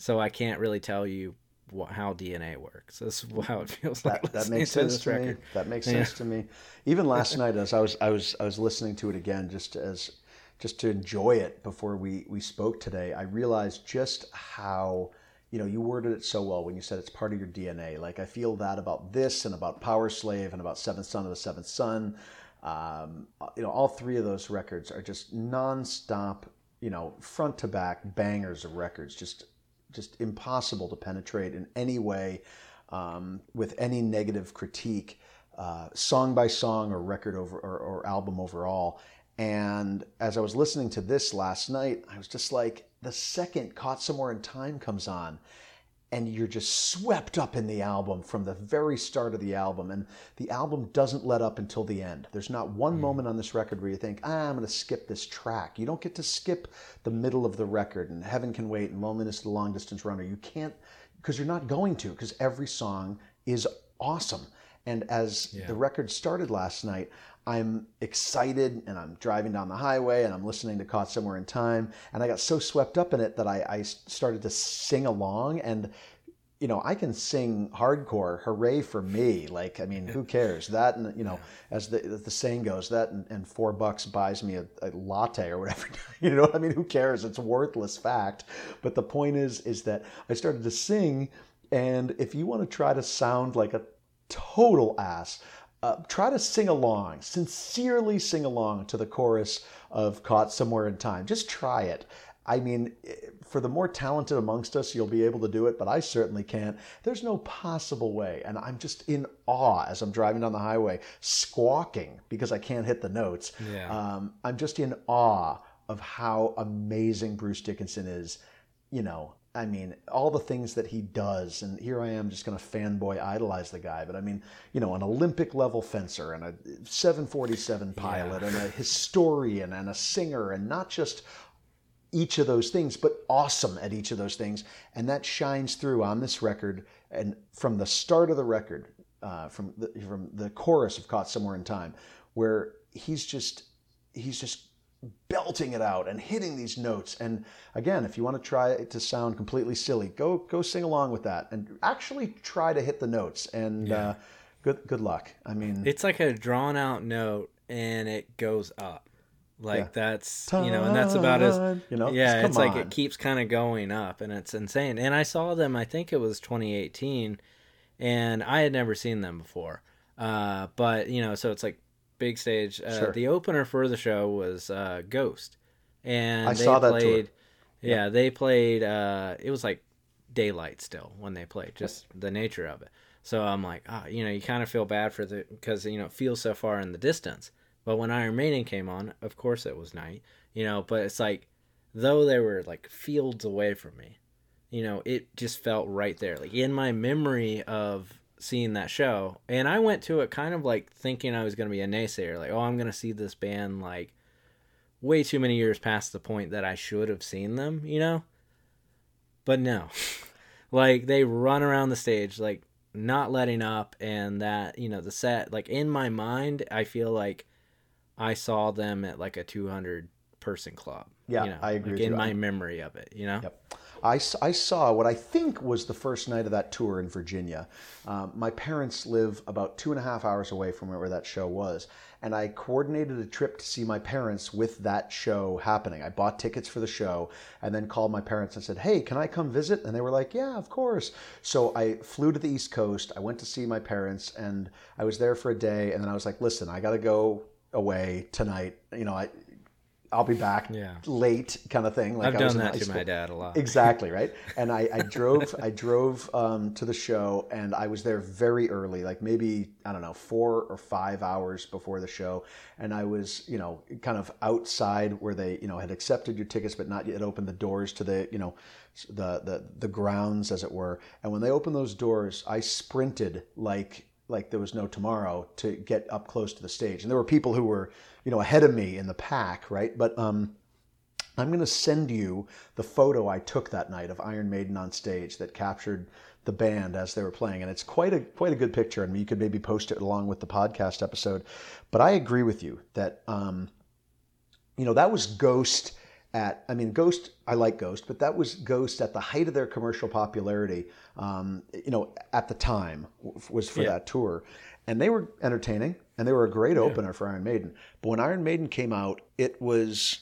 so i can't really tell you what, how dna works That's how it feels like that, that listening makes to sense to me. record. That makes Yeah. sense to me. Even last night, as I was, I was, I was listening to it again, just as, just to enjoy it before we we spoke today. I realized just how, you know, you worded it so well when you said it's part of your DNA. Like I feel that about this and about Power Slave and about Seventh Son of the Seventh Son. Um, you know, all three of those records are just nonstop, you know, front to back bangers of records. Just just impossible to penetrate in any way um, with any negative critique, uh, song by song or record over or, or album overall. And as I was listening to this last night, I was just like, the second Caught Somewhere in Time comes on, and you're just swept up in the album from the very start of the album. And the album doesn't let up until the end. There's not one moment on this record where you think, ah, I'm going to skip this track. You don't get to skip the middle of the record and Heaven Can Wait and Loneliness of the Long Distance Runner. You can't, because you're not going to, because every song is awesome. And as the record started last night, I'm excited and I'm driving down the highway and I'm listening to Caught Somewhere in Time. And I got so swept up in it that I, I started to sing along. And, you know, I can sing hardcore, hooray for me. Like, I mean, who cares? That, and, you know, as the, as the saying goes, that and, and four bucks buys me a, a latte or whatever. you know what I mean? Who cares? It's worthless fact. But the point is, is that I started to sing. And if you want to try to sound like a total ass, uh, try to sing along, sincerely sing along to the chorus of Caught Somewhere in Time. Just try it. I mean, eh, for the more talented amongst us, you'll be able to do it, but I certainly can't. There's no possible way. And I'm just in awe as I'm driving down the highway, squawking because I can't hit the notes. Yeah. Um, I'm just in awe of how amazing Bruce Dickinson is. You know, I mean, all the things that he does, and here I am just going to fanboy idolize the guy. But I mean, you know, an Olympic level fencer and a 747 pilot and a historian and a singer, and not just each of those things, but awesome at each of those things. And that shines through on this record. And from the start of the record, uh, from the, from the chorus of "Caught Somewhere in Time," where he's just he's just belting it out and hitting these notes. And again, if you want to try it to sound completely silly, go go sing along with that and actually try to hit the notes. And uh, good good luck. I mean, it's like a drawn out note and it goes up like that's you know and that's about as you know, yeah it's like on. it keeps kind of going up and it's insane and i saw them i think it was 2018 and i had never seen them before uh but you know so it's like big stage. Uh, Sure. the opener for the show was uh ghost. And I they saw that tour. played yeah. they played uh it was like daylight still when they played just the nature of it. So i'm like ah you know you kind of feel bad for the because you know it feels so far in the distance. But when iron maiden came on of course it was night you know but it's like though they were like fields away from me you know it just felt right there. Like in my memory of seeing that show and i went to it kind of like thinking i was going to be a naysayer like oh i'm going to see this band like way too many years past the point that i should have seen them you know but no like they run around the stage like not letting up and that you know the set like in my mind i feel like i saw them at like a 200 person club Yeah, you know, I agree like in you. my memory of it you know Yep. I, I saw what I think was the first night of that tour in Virginia. Um, my parents live about two and a half hours away from where that show was. And I coordinated a trip to see my parents with that show happening. I bought tickets for the show and then called my parents and said, Hey, can I come visit? And they were like, Yeah, of course. So I flew to the East Coast. I went to see my parents and I was there for a day. And then I was like, Listen, I got to go away tonight. You know, I, I'll be back Yeah. late kind of thing. Like i've I was done that to school. my dad a lot Exactly right. And I, I drove I drove um, to the show and I was there very early, like maybe I don't know four or five hours before the show, and I was you know kind of outside where they you know had accepted your tickets but not yet opened the doors to the you know the the the grounds as it were. And when they opened those doors, I sprinted like like there was no tomorrow to get up close to the stage. And there were people who were you know ahead of me in the pack, right? But um, I'm going to send you the photo I took that night of Iron Maiden on stage that captured the band as they were playing, and it's quite a quite a good picture. And you could maybe post it along with the podcast episode. But I agree with you that um, you know that was Ghost at I mean Ghost I like Ghost, but that was Ghost at the height of their commercial popularity. Um, you know at the time was for Yeah. that tour, and they were entertaining and they were a great opener for Iron Maiden. But when Iron Maiden came out, it was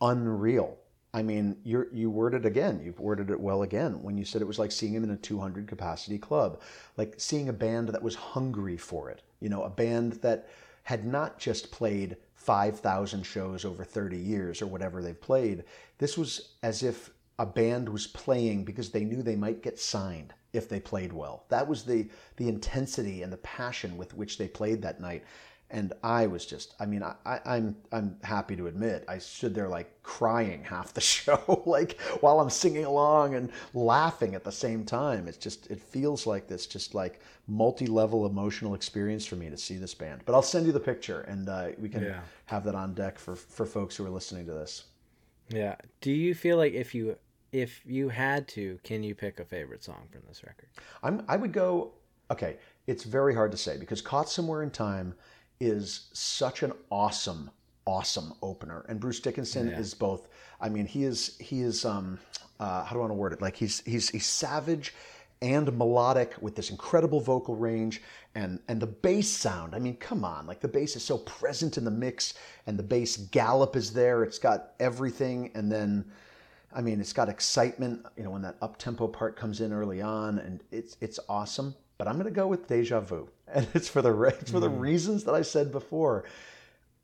unreal. I mean, you you worded again. You've worded it well again when you said it was like seeing him in a 200 capacity club, like seeing a band that was hungry for it. You know, a band that had not just played 5,000 shows over 30 years or whatever they've played. This was as if a band was playing because they knew they might get signed if they played well. That was the the intensity and the passion with which they played that night. And I was just, I mean, I, I, I'm I'm happy to admit, I stood there like crying half the show, like while I'm singing along and laughing at the same time. It's just, it feels like this, just like multi-level emotional experience for me to see this band. But I'll send you the picture, and uh, we can Yeah. have that on deck for for folks who are listening to this. Yeah. Do you feel like if you if you had to, can you pick a favorite song from this record? I'm, I would go, okay, it's very hard to say because Caught Somewhere in Time is such an awesome, awesome opener. And Bruce Dickinson Yeah. is both, I mean, he is, he is, um, uh, how do I want to word it? Like he's, he's, he's savage and melodic with this incredible vocal range and, and the bass sound. I mean, come on, like the bass is so present in the mix and the bass gallop is there. It's got everything. And then, I mean, it's got excitement, you know, when that up tempo part comes in early on, and it's it's awesome. But I'm going to go with Deja Vu, and it's for the it's for the hmm. reasons that I said before.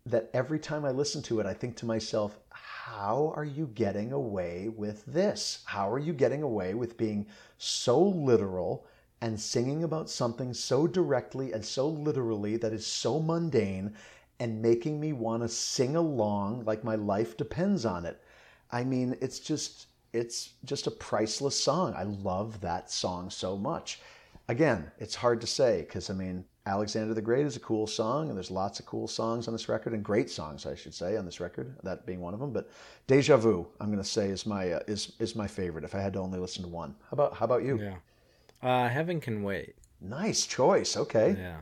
That every time I listen to it, I think to myself, how are you getting away with this? How are you getting away with being so literal and singing about something so directly and so literally that is so mundane and making me want to sing along like my life depends on it? I mean, it's just it's just a priceless song. I love that song so much. Again, it's hard to say because I mean, Alexander the Great is a cool song, and there's lots of cool songs on this record, and great songs, I should say, on this record. That being one of them. But Deja Vu, I'm going to say, is my uh, is is my favorite. If I had to only listen to one, how about how about you? Yeah. Uh, Heaven Can Wait. Nice choice. Okay, Yeah.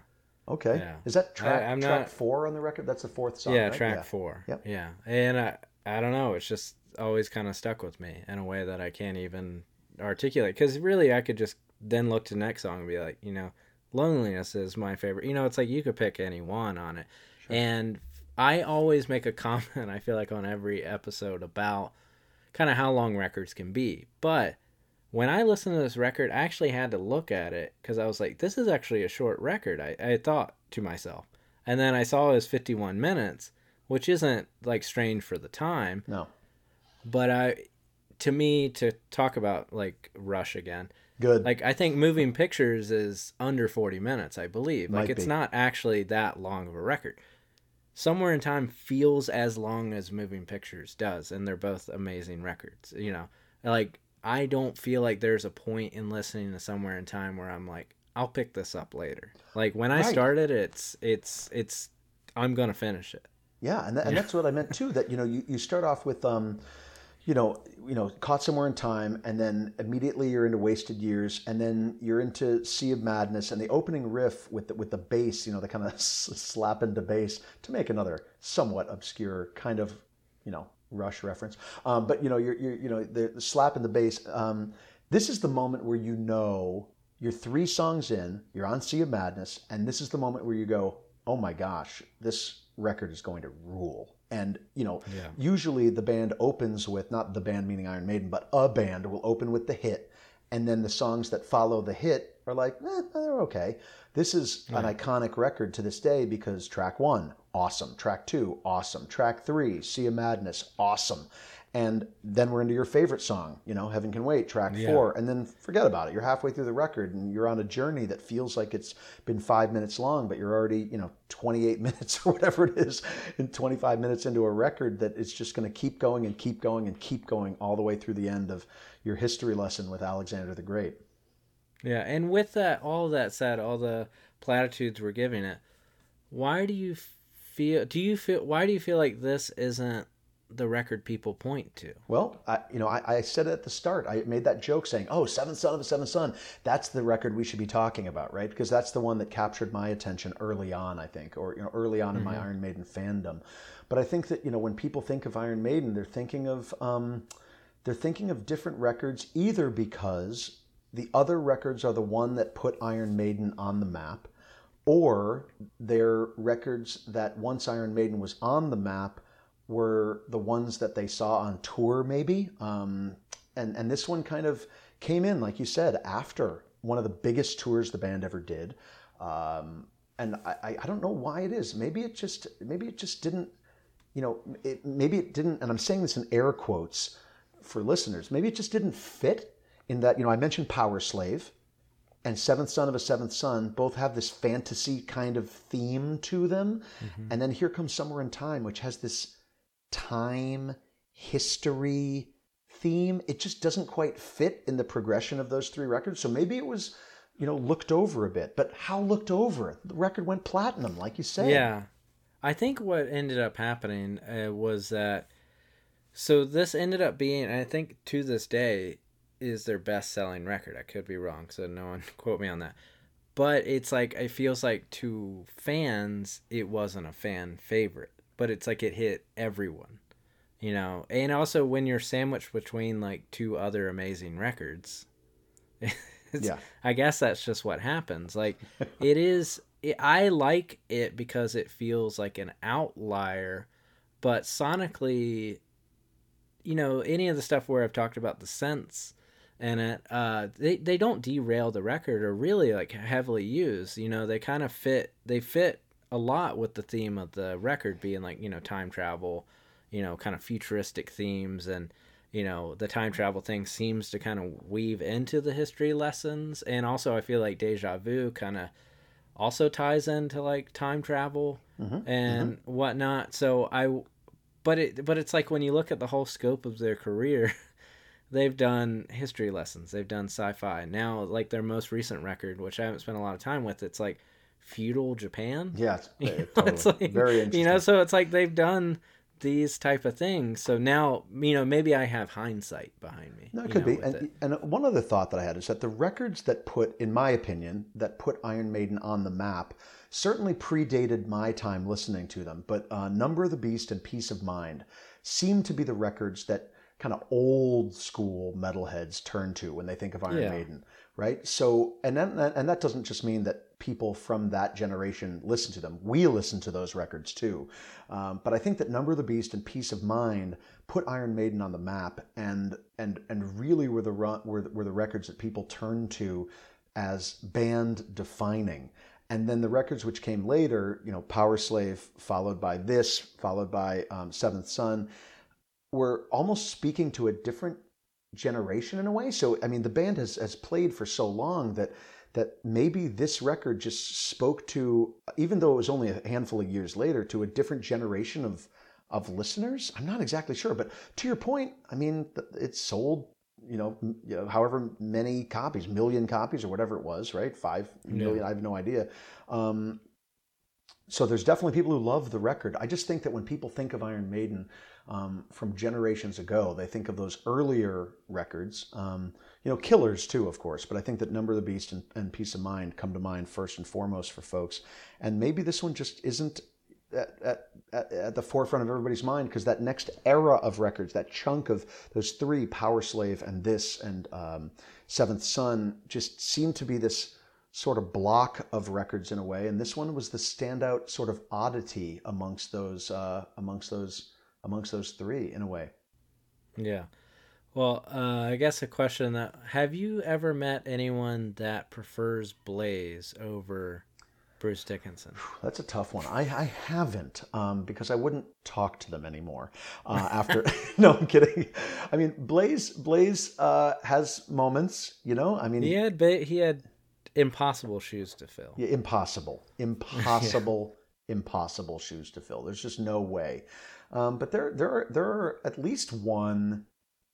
okay. Yeah. Is that track I'm track not- four on the record? That's the fourth song. yeah, right? track four. Yep. Yeah. And I, I don't know. It's just always kind of stuck with me in a way that I can't even articulate. Because really, I could just then look to the next song and be like, you know, Loneliness is my favorite. You know, it's like you could pick any one on it. And I always make a comment, I feel like, on every episode about kind of how long records can be. But when I listened to this record, I actually had to look at it because I was like, this is actually a short record. I, I thought to myself. And then I saw it was 51 minutes, which isn't like strange for the time. No, But I, to me, to talk about like Rush again, good. like I think Moving Pictures is under 40 minutes, I believe. Like Might it's be. not actually that long of a record. Somewhere in Time feels as long as Moving Pictures does, and they're both amazing records. You know, like I don't feel like there's a point in listening to Somewhere in Time where I'm like, I'll pick this up later. Like when I Right. started, it's it's it's I'm gonna finish it. Yeah, and, that, and that's what I meant too. That you know, you, you start off with, um, you know, you know, caught somewhere in time, and then immediately you're into wasted years, and then you're into Sea of Madness, and the opening riff with the, with the bass, you know, the kind of slap into bass to make another somewhat obscure kind of, you know, Rush reference. Um, but you know, you're, you're you know the, the slap in the bass. Um, this is the moment where you know you're three songs in, you're on Sea of Madness, and this is the moment where you go, oh my gosh, this record is going to rule. And, you know, Yeah. usually the band opens with, not the band meaning Iron Maiden, but a band will open with the hit. And then the songs that follow the hit are like, eh, they're okay. This is an iconic record to this day because track one, awesome. Track two, awesome. Track three, Sea of Madness, awesome. And then we're into your favorite song, you know, Heaven Can Wait, track Yeah. four and then forget about it. You're halfway through the record and you're on a journey that feels like it's been five minutes long, but you're already, you know, 28 minutes or whatever it is, and 25 minutes into a record that it's just going to keep going and keep going and keep going all the way through the end of your history lesson with Alexander the Great. Yeah, and with that, all that said, all the platitudes we're giving it, why do you feel? Do you feel? Why do you feel like this isn't the record people point to. Well, I, you know, I, I said it at the start. I made that joke saying, "Oh, Seventh Son of a Seventh Son. That's the record we should be talking about, right? Because that's the one that captured my attention early on, I think, or you know, early on in my Iron Maiden fandom. But I think that you know, when people think of Iron Maiden, they're thinking of um, they're thinking of different records, either because the other records are the one that put Iron Maiden on the map, or they're records that once Iron Maiden was on the map were the ones that they saw on tour, maybe. Um, and and this one kind of came in, like you said, after one of the biggest tours the band ever did. Um, and I, I don't know why it is. Maybe it just maybe it just didn't. You know, it, maybe it didn't. And I'm saying this in air quotes for listeners. Maybe it just didn't fit in that. You know, I mentioned Power Slave and Seventh Son of a Seventh Son both have this fantasy kind of theme to them. And then here comes Somewhere in Time, which has this time, history theme. It just doesn't quite fit in the progression of those three records. So maybe it was, you know, looked over a bit. But how looked over? The record went platinum, like you said. Yeah. I think what ended up happening uh, was that so this ended up being I think to this day is their best selling record. I could be wrong, so no one quote me on that. But it's like it feels like to fans it wasn't a fan favorite, but it's like it hit everyone. You know, and also when you're sandwiched between like two other amazing records, Yeah. I guess that's just what happens. Like it is it, I like it because it feels like an outlier, but sonically you know, any of the stuff where I've talked about the sense and it uh they they don't derail the record or really like heavily used. You know, they kind of fit they fit a lot with the theme of the record being like, you know, time travel, you know, kind of futuristic themes and you know, the time travel thing seems to kind of weave into the history lessons. And also I feel like deja vu kind of also ties into like time travel mm-hmm, mm-hmm. and whatnot. So I but it but it's like when you look at the whole scope of their career they've done history lessons they've done sci-fi. Now like their most recent record which i haven't spent a lot of time with it's like feudal japan Yeah, it's, You know, totally. it's like, very interesting. you know so it's like they've done these type of things so now you know maybe i have hindsight behind me No, it could know, be. And, it. and one other thought that I had is that the records that put, in my opinion, that put Iron Maiden on the map certainly predated my time listening to them. But uh, Number of the Beast and Piece of Mind seem to be the records that kind of old school metalheads turn to when they think of Iron Yeah. Maiden, right? So, and then, and that doesn't just mean that people from that generation listen to them. We listen to those records too. Um, but I think that Number of the Beast and Piece of Mind put Iron Maiden on the map, and and and really were the were the, were the records that people turned to as band defining. And then the records which came later, you know, Powerslave, followed by this, followed by um, Seventh Son, were almost speaking to a different generation in a way. So I mean, the band has has played for so long that that maybe this record just spoke to, even though it was only a handful of years later, to a different generation of of listeners. I'm not exactly sure, but to your point, I mean, it sold. You know, m- you know, however many copies, million copies or whatever it was, right? Five million, I have no idea. Um, so there's definitely people who love the record. I just think that when people think of Iron Maiden um, from generations ago, they think of those earlier records. Um, you know, Killers too, of course, but I think that Number of the Beast and, and Piece of Mind come to mind first and foremost for folks. And maybe this one just isn't at, at, at, the forefront of everybody's mind because that next era of records, that chunk of those three, Powerslave and this and um, Seventh Son, just seemed to be this sort of block of records in a way, and this one was the standout sort of oddity amongst those uh, amongst those amongst those three in a way. Yeah. Well, uh, I guess a question that have you ever met anyone that prefers Blaze over Bruce Dickinson? That's a tough one. I, I haven't um, because I wouldn't talk to them anymore uh, after. no, I'm kidding. I mean, Blaze Blaze uh, has moments. You know, I mean, He had ba- he had impossible shoes to fill. Yeah, impossible, impossible, impossible shoes to fill. There's just no way. Um, but there, there are there are at least one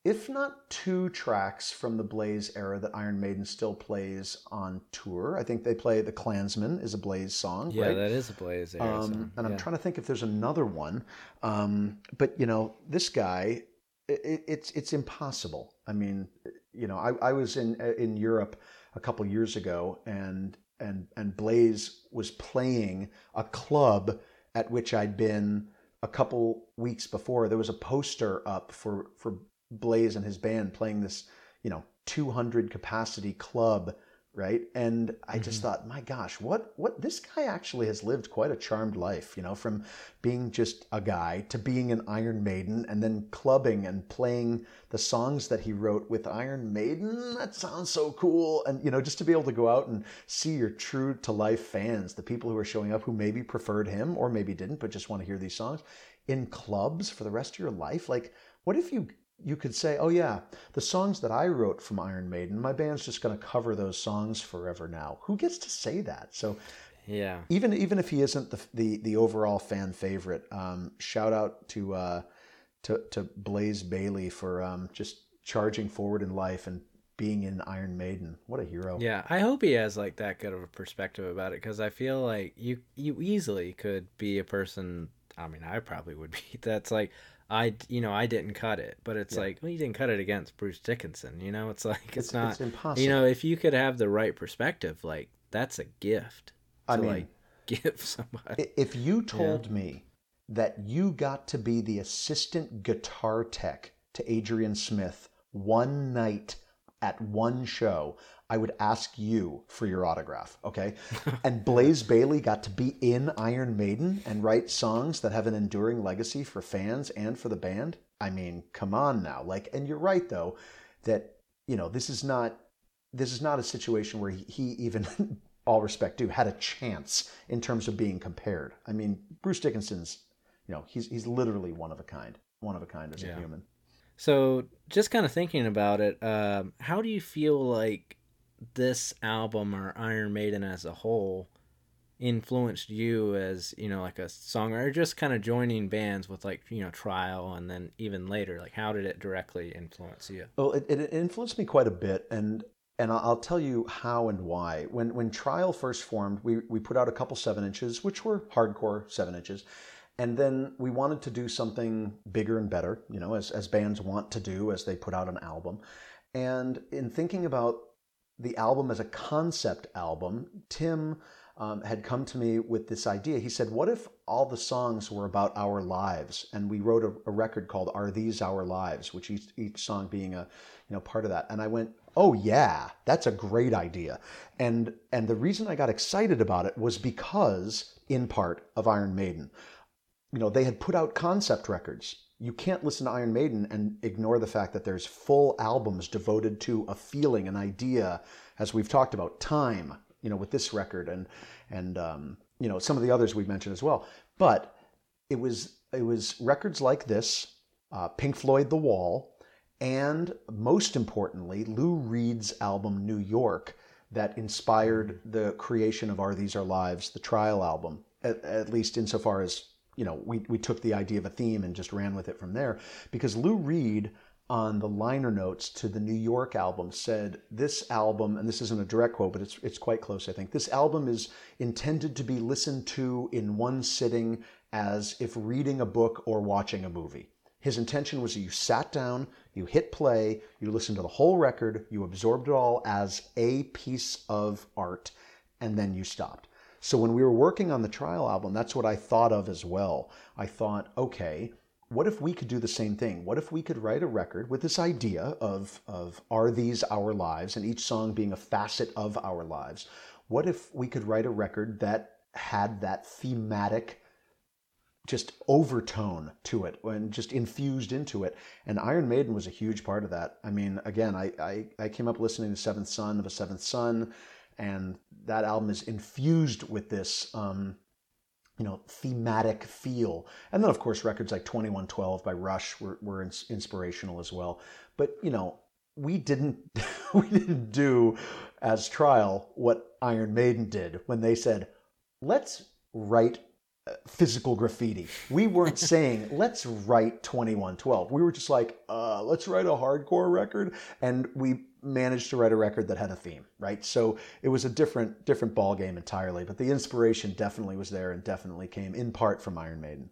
if not two tracks from the Blaze era that Iron Maiden still plays on tour. I think they play "The Clansman" is a Blaze song, Yeah, right? that is a Blaze era Um, song. and I'm trying to think if there's another one. Um, but you know, this guy, it, it's it's impossible. I mean, you know, I, I was in in Europe a couple years ago, and and and Blaze was playing a club at which I'd been a couple weeks before. There was a poster up for for Blaze and his band playing this, you know, 200 capacity club right? And i just Mm-hmm. thought my gosh what what this guy actually has lived quite a charmed life you know from being just a guy to being an iron maiden and then clubbing and playing the songs that he wrote with iron maiden. That sounds so cool. And you know just to be able to go out and see your true to life fans the people who are showing up who maybe preferred him or maybe didn't but just want to hear these songs in clubs for the rest of your life. Like what if you you could say, oh yeah, the songs that I wrote from Iron Maiden, my band's just going to cover those songs forever now. Who gets to say that? So yeah. even even if he isn't the the, the overall fan favorite, um, shout out to uh, to to Blaze Bayley for um, just charging forward in life and being in Iron Maiden. What a hero! Yeah, I hope he has like that good of a perspective about it because I feel like you you easily could be a person. I mean, I probably would be. That's like I you know I didn't cut it, but it's Yeah. like well you didn't cut it against Bruce Dickinson. You know, it's like it's, it's, not. it's impossible. you know, if you could have the right perspective, like that's a gift. I to mean, like give somebody. If you told me that you got to be the assistant guitar tech to Adrian Smith one night at one show, I would ask you for your autograph, okay? and Blaze Bayley got to be in Iron Maiden and write songs that have an enduring legacy for fans and for the band. I mean, come on now. Like and you're right though that you know, this is not this is not a situation where he, he even all respect due had a chance in terms of being compared i mean bruce dickinson's you know he's he's literally one of a kind one of a kind as Yeah. a human So, just kind of thinking about it, um, how do you feel like this album or Iron Maiden as a whole influenced you as you know, like a songwriter, just kind of joining bands with like you know Trial, and then even later, like how did it directly influence you? well it, it influenced me quite a bit and and I'll tell you how and why. When when Trial first formed, we, we put out a couple seven inches, which were hardcore seven inches, and then we wanted to do something bigger and better, you know, as as bands want to do as they put out an album. And in thinking about the album as a concept album, Tim um, had come to me with this idea. He said, What if all the songs were about our lives? And we wrote a, a record called Are These Our Lives, which each, each song being a you know part of that. And I went, Oh yeah, that's a great idea. And and the reason I got excited about it was because, in part, of Iron Maiden. You know, they had put out concept records. You can't listen to Iron Maiden and ignore the fact that there's full albums devoted to a feeling, an idea, as we've talked about, time, you know, with this record and and um, you know some of the others we've mentioned as well. But it was it was records like this, uh, Pink Floyd, The Wall, and most importantly, Lou Reed's album New York that inspired the creation of Are These Our Lives, the Trial album, at, at least insofar as you know we, we took the idea of a theme and just ran with it from there because Lou Reed on the liner notes to the New York album said this album and this isn't a direct quote but it's it's quite close I think this album is intended to be listened to in one sitting as if reading a book or watching a movie his intention was that you sat down, you hit play, you listened to the whole record, you absorbed it all as a piece of art, and then you stopped. So when we were working on the trial album, that's what I thought of as well. I thought, okay, what if we could do the same thing? What if we could write a record with this idea of, of are these our lives, and each song being a facet of our lives? What if we could write a record that had that thematic just overtone to it and just infused into it. And Iron Maiden was a huge part of that. I mean, again, I, I, I came up listening to Seventh Son of a Seventh Son, and that album is infused with this, um, you know, thematic feel. And then, of course, records like 2112 by Rush were, were ins- inspirational as well. But, you know, we didn't we didn't do as trial what Iron Maiden did when they said, let's write uh, physical graffiti. We weren't saying let's write 2112. We were just like uh, let's write a hardcore record, and we managed to write a record that had a theme, right? So it was a different different ball game entirely. But the inspiration definitely was there, and definitely came in part from Iron Maiden.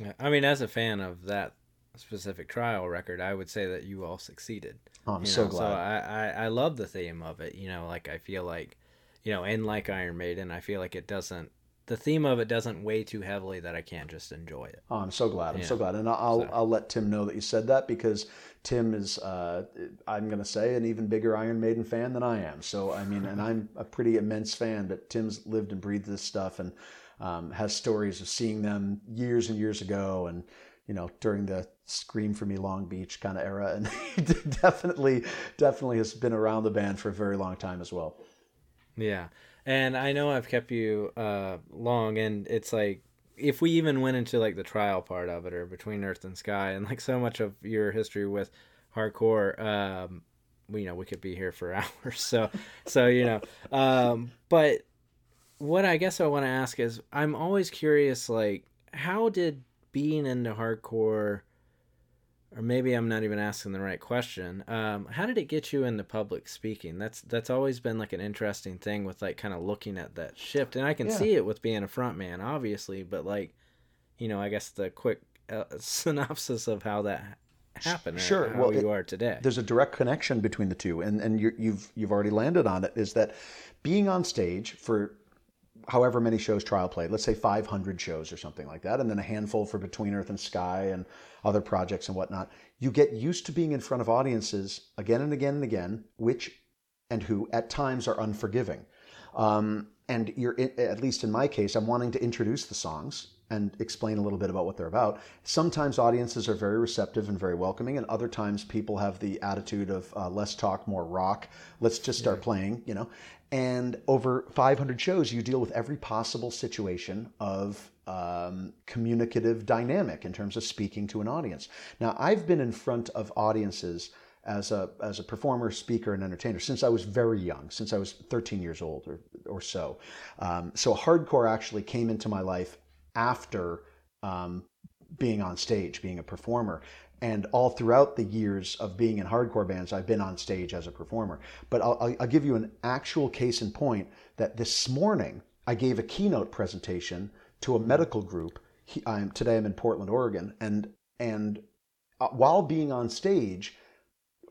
Yeah, I mean, as a fan of that specific trial record, I would say that you all succeeded. Oh, I'm you so know, glad. So I, I, I love the theme of it. You know, like I feel like, you know, and like Iron Maiden, I feel like it doesn't. The theme of it doesn't weigh too heavily that I can't just enjoy it. Oh, I'm so glad. I'm so glad, and I'll So- I'll let Tim know that you said that because Tim is uh, I'm gonna say an even bigger Iron Maiden fan than I am. So I mean, and I'm a pretty immense fan, but Tim's lived and breathed this stuff and um, has stories of seeing them years and years ago, and you know during the Scream for Me Long Beach kind of era, and he definitely definitely has been around the band for a very long time as well. Yeah, and I know I've kept you uh, long, and it's like if we even went into like the trial part of it, or between Earth and Sky, and like so much of your history with hardcore, um, we, you know, we could be here for hours. So, so you know, um, but what I guess I want to ask is, I'm always curious, like, how did being into hardcore or maybe I'm not even asking the right question. Um, how did it get you into public speaking? That's that's always been like an interesting thing with like kind of looking at that shift, and I can Yeah. see it with being a front man, obviously. But like, you know, I guess the quick uh, synopsis of how that happened, Sure. how Well, you it- are today. there's a direct connection between the two, and and you're, you've you've already landed on it. Is that being on stage for however many shows trial played, let's say 500 shows or something like that, and then a handful for Between Earth and Sky and other projects and whatnot. You get used to being in front of audiences again and again and again, which and who at times are unforgiving. Um, and you're at least in my case, I'm wanting to introduce the songs and explain a little bit about what they're about. Sometimes audiences are very receptive and very welcoming, and other times people have the attitude of uh, less talk, more rock. Let's just start playing, you know. And over 500 shows, you deal with every possible situation of um, communicative dynamic in terms of speaking to an audience. Now, I've been in front of audiences as a as a performer, speaker, and entertainer since I was very young, since I was 13 years old or or so. Um, so hardcore actually came into my life after um, being on stage, being a performer. And all throughout the years of being in hardcore bands, I've been on stage as a performer. But I'll, I'll, give you an actual case in point that this morning I gave a keynote presentation to a medical group. He, I'm, today I'm in Portland, Oregon, and and uh, while being on stage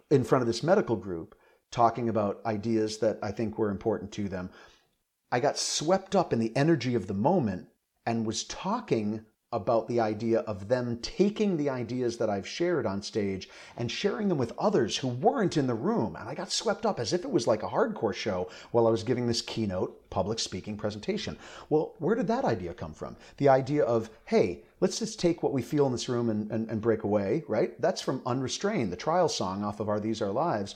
in front of this medical group, talking about ideas that I think were important to them, I got swept up in the energy of the moment and was talking about the idea of them taking the ideas that I've shared on stage and sharing them with others who weren't in the room. And I got swept up as if it was like a hardcore show while I was giving this keynote public speaking presentation. Well, where did that idea come from? The idea of, hey, let's just take what we feel in this room and, and, and break away, right? That's from Unrestrained, the trial song off of Are These Our Lives.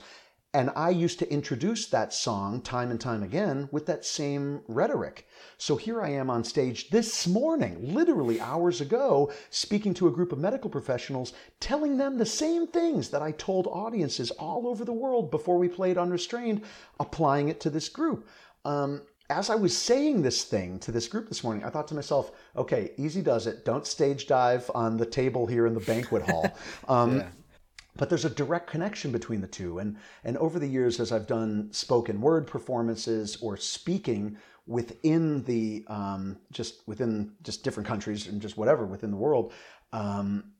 And I used to introduce that song time and time again with that same rhetoric. So here I am on stage this morning, literally hours ago, speaking to a group of medical professionals, telling them the same things that I told audiences all over the world before we played Unrestrained, applying it to this group. Um, as I was saying this thing to this group this morning, I thought to myself, okay, easy does it. Don't stage dive on the table here in the banquet hall. Um, Yeah. But there's a direct connection between the two and and over the years as i've done spoken word performances or speaking within the um, just within just different countries and just whatever within the world um,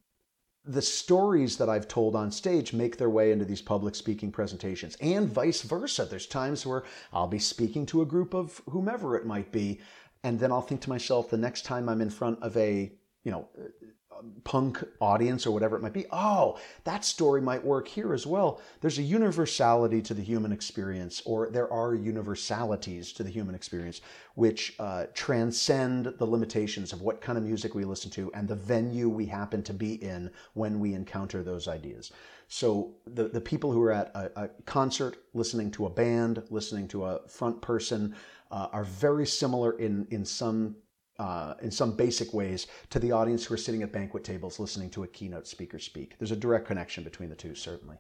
the stories that I've told on stage make their way into these public speaking presentations and vice versa. There's times where I'll be speaking to a group of whomever it might be, and then I'll think to myself the next time I'm in front of a, you know, punk audience or whatever it might be, oh, that story might work here as well. There's a universality to the human experience, or there are universalities to the human experience, which uh, transcend the limitations of what kind of music we listen to and the venue we happen to be in when we encounter those ideas. So the, the people who are at a, a concert, listening to a band, listening to a front person, uh, are very similar in in some uh, in some basic ways to the audience who are sitting at banquet tables listening to a keynote speaker speak. There's a direct connection between the two, certainly.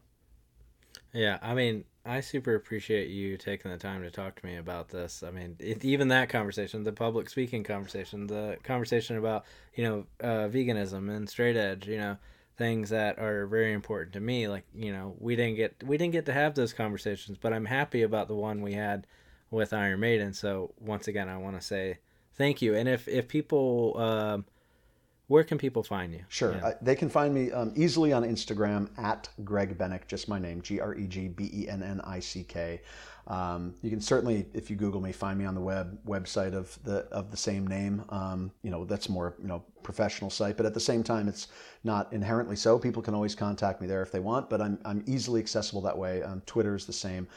Yeah, I mean, I super appreciate you taking the time to talk to me about this. I mean, it, even that conversation, the public speaking conversation, the conversation about you know uh, veganism and straight edge, you know, things that are very important to me. Like you know, we didn't get we didn't get to have those conversations, but I'm happy about the one we had with Iron Maiden. So once again, I want to say thank you. And if if people, um, where can people find you? Sure. Yeah. Uh, they can find me um, easily on Instagram at Greg Bennick, just my name, G R E G B E N N I C K. Um, you can certainly, if you Google me, find me on the web website of the of the same name. Um, you know, that's more you know professional site, but at the same time, it's not inherently so. People can always contact me there if they want, but I'm I'm easily accessible that way. Um, Twitter is the same,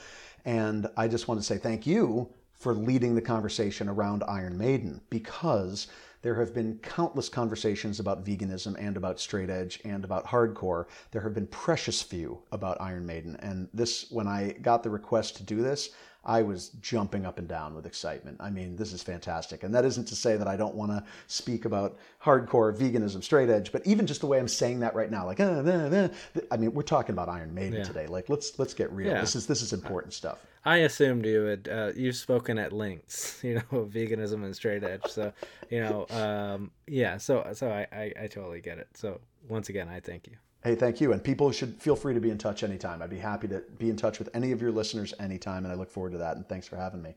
and I just want to say thank you for leading the conversation around Iron Maiden because there have been countless conversations about veganism and about straight edge and about hardcore. There have been precious few about Iron Maiden. And this, when I got the request to do this, I was jumping up and down with excitement. I mean, this is fantastic. And that isn't to say that I don't want to speak about hardcore, veganism, straight edge, but even just the way I'm saying that right now, like, uh, uh, uh, I mean, we're talking about Iron Maiden Yeah. today. Like, let's let's get real. Yeah. This is this is important stuff. I assumed you had uh, you've spoken at lengths, you know, of veganism and straight edge. So, you know, um, yeah. So, so I, I, I totally get it. So, once again, I thank you. Hey, thank you. And people should feel free to be in touch anytime. I'd be happy to be in touch with any of your listeners anytime, and I look forward to that. And thanks for having me.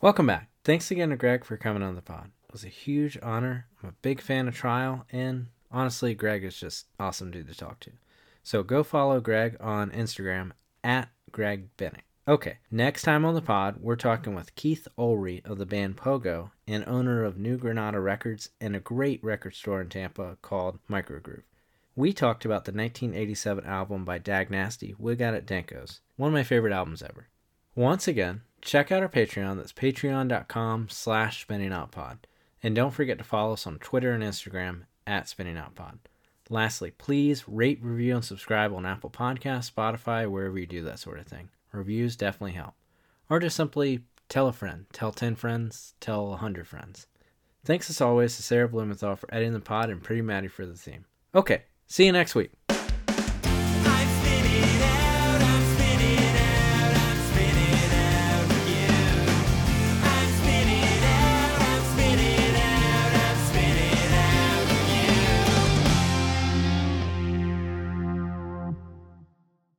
Welcome back. Thanks again to Greg for coming on the pod. It was a huge honor. I'm a big fan of Trial, and honestly, Greg is just awesome dude to talk to. So go follow Greg on Instagram at Greg Bennick. Okay, next time on the pod, we're talking with Keith Ulrey of the band Pohgoh and owner of New Granada Records and a great record store in Tampa called Microgroove. We talked about the 1987 album by Dag Nasty, Wig Out at Denko's, one of my favorite albums ever. Once again, check out our Patreon. That's patreon.com slash spinningoutpod. And don't forget to follow us on Twitter and Instagram at spinningoutpod. Lastly, please rate, review, and subscribe on Apple Podcasts, Spotify, wherever you do that sort of thing. Reviews definitely help. Or just simply tell a friend, tell 10 friends, tell 100 friends. Thanks as always to Sarah Blumenthal for editing the pod and Pretty Maddie for the theme. Okay, see you next week.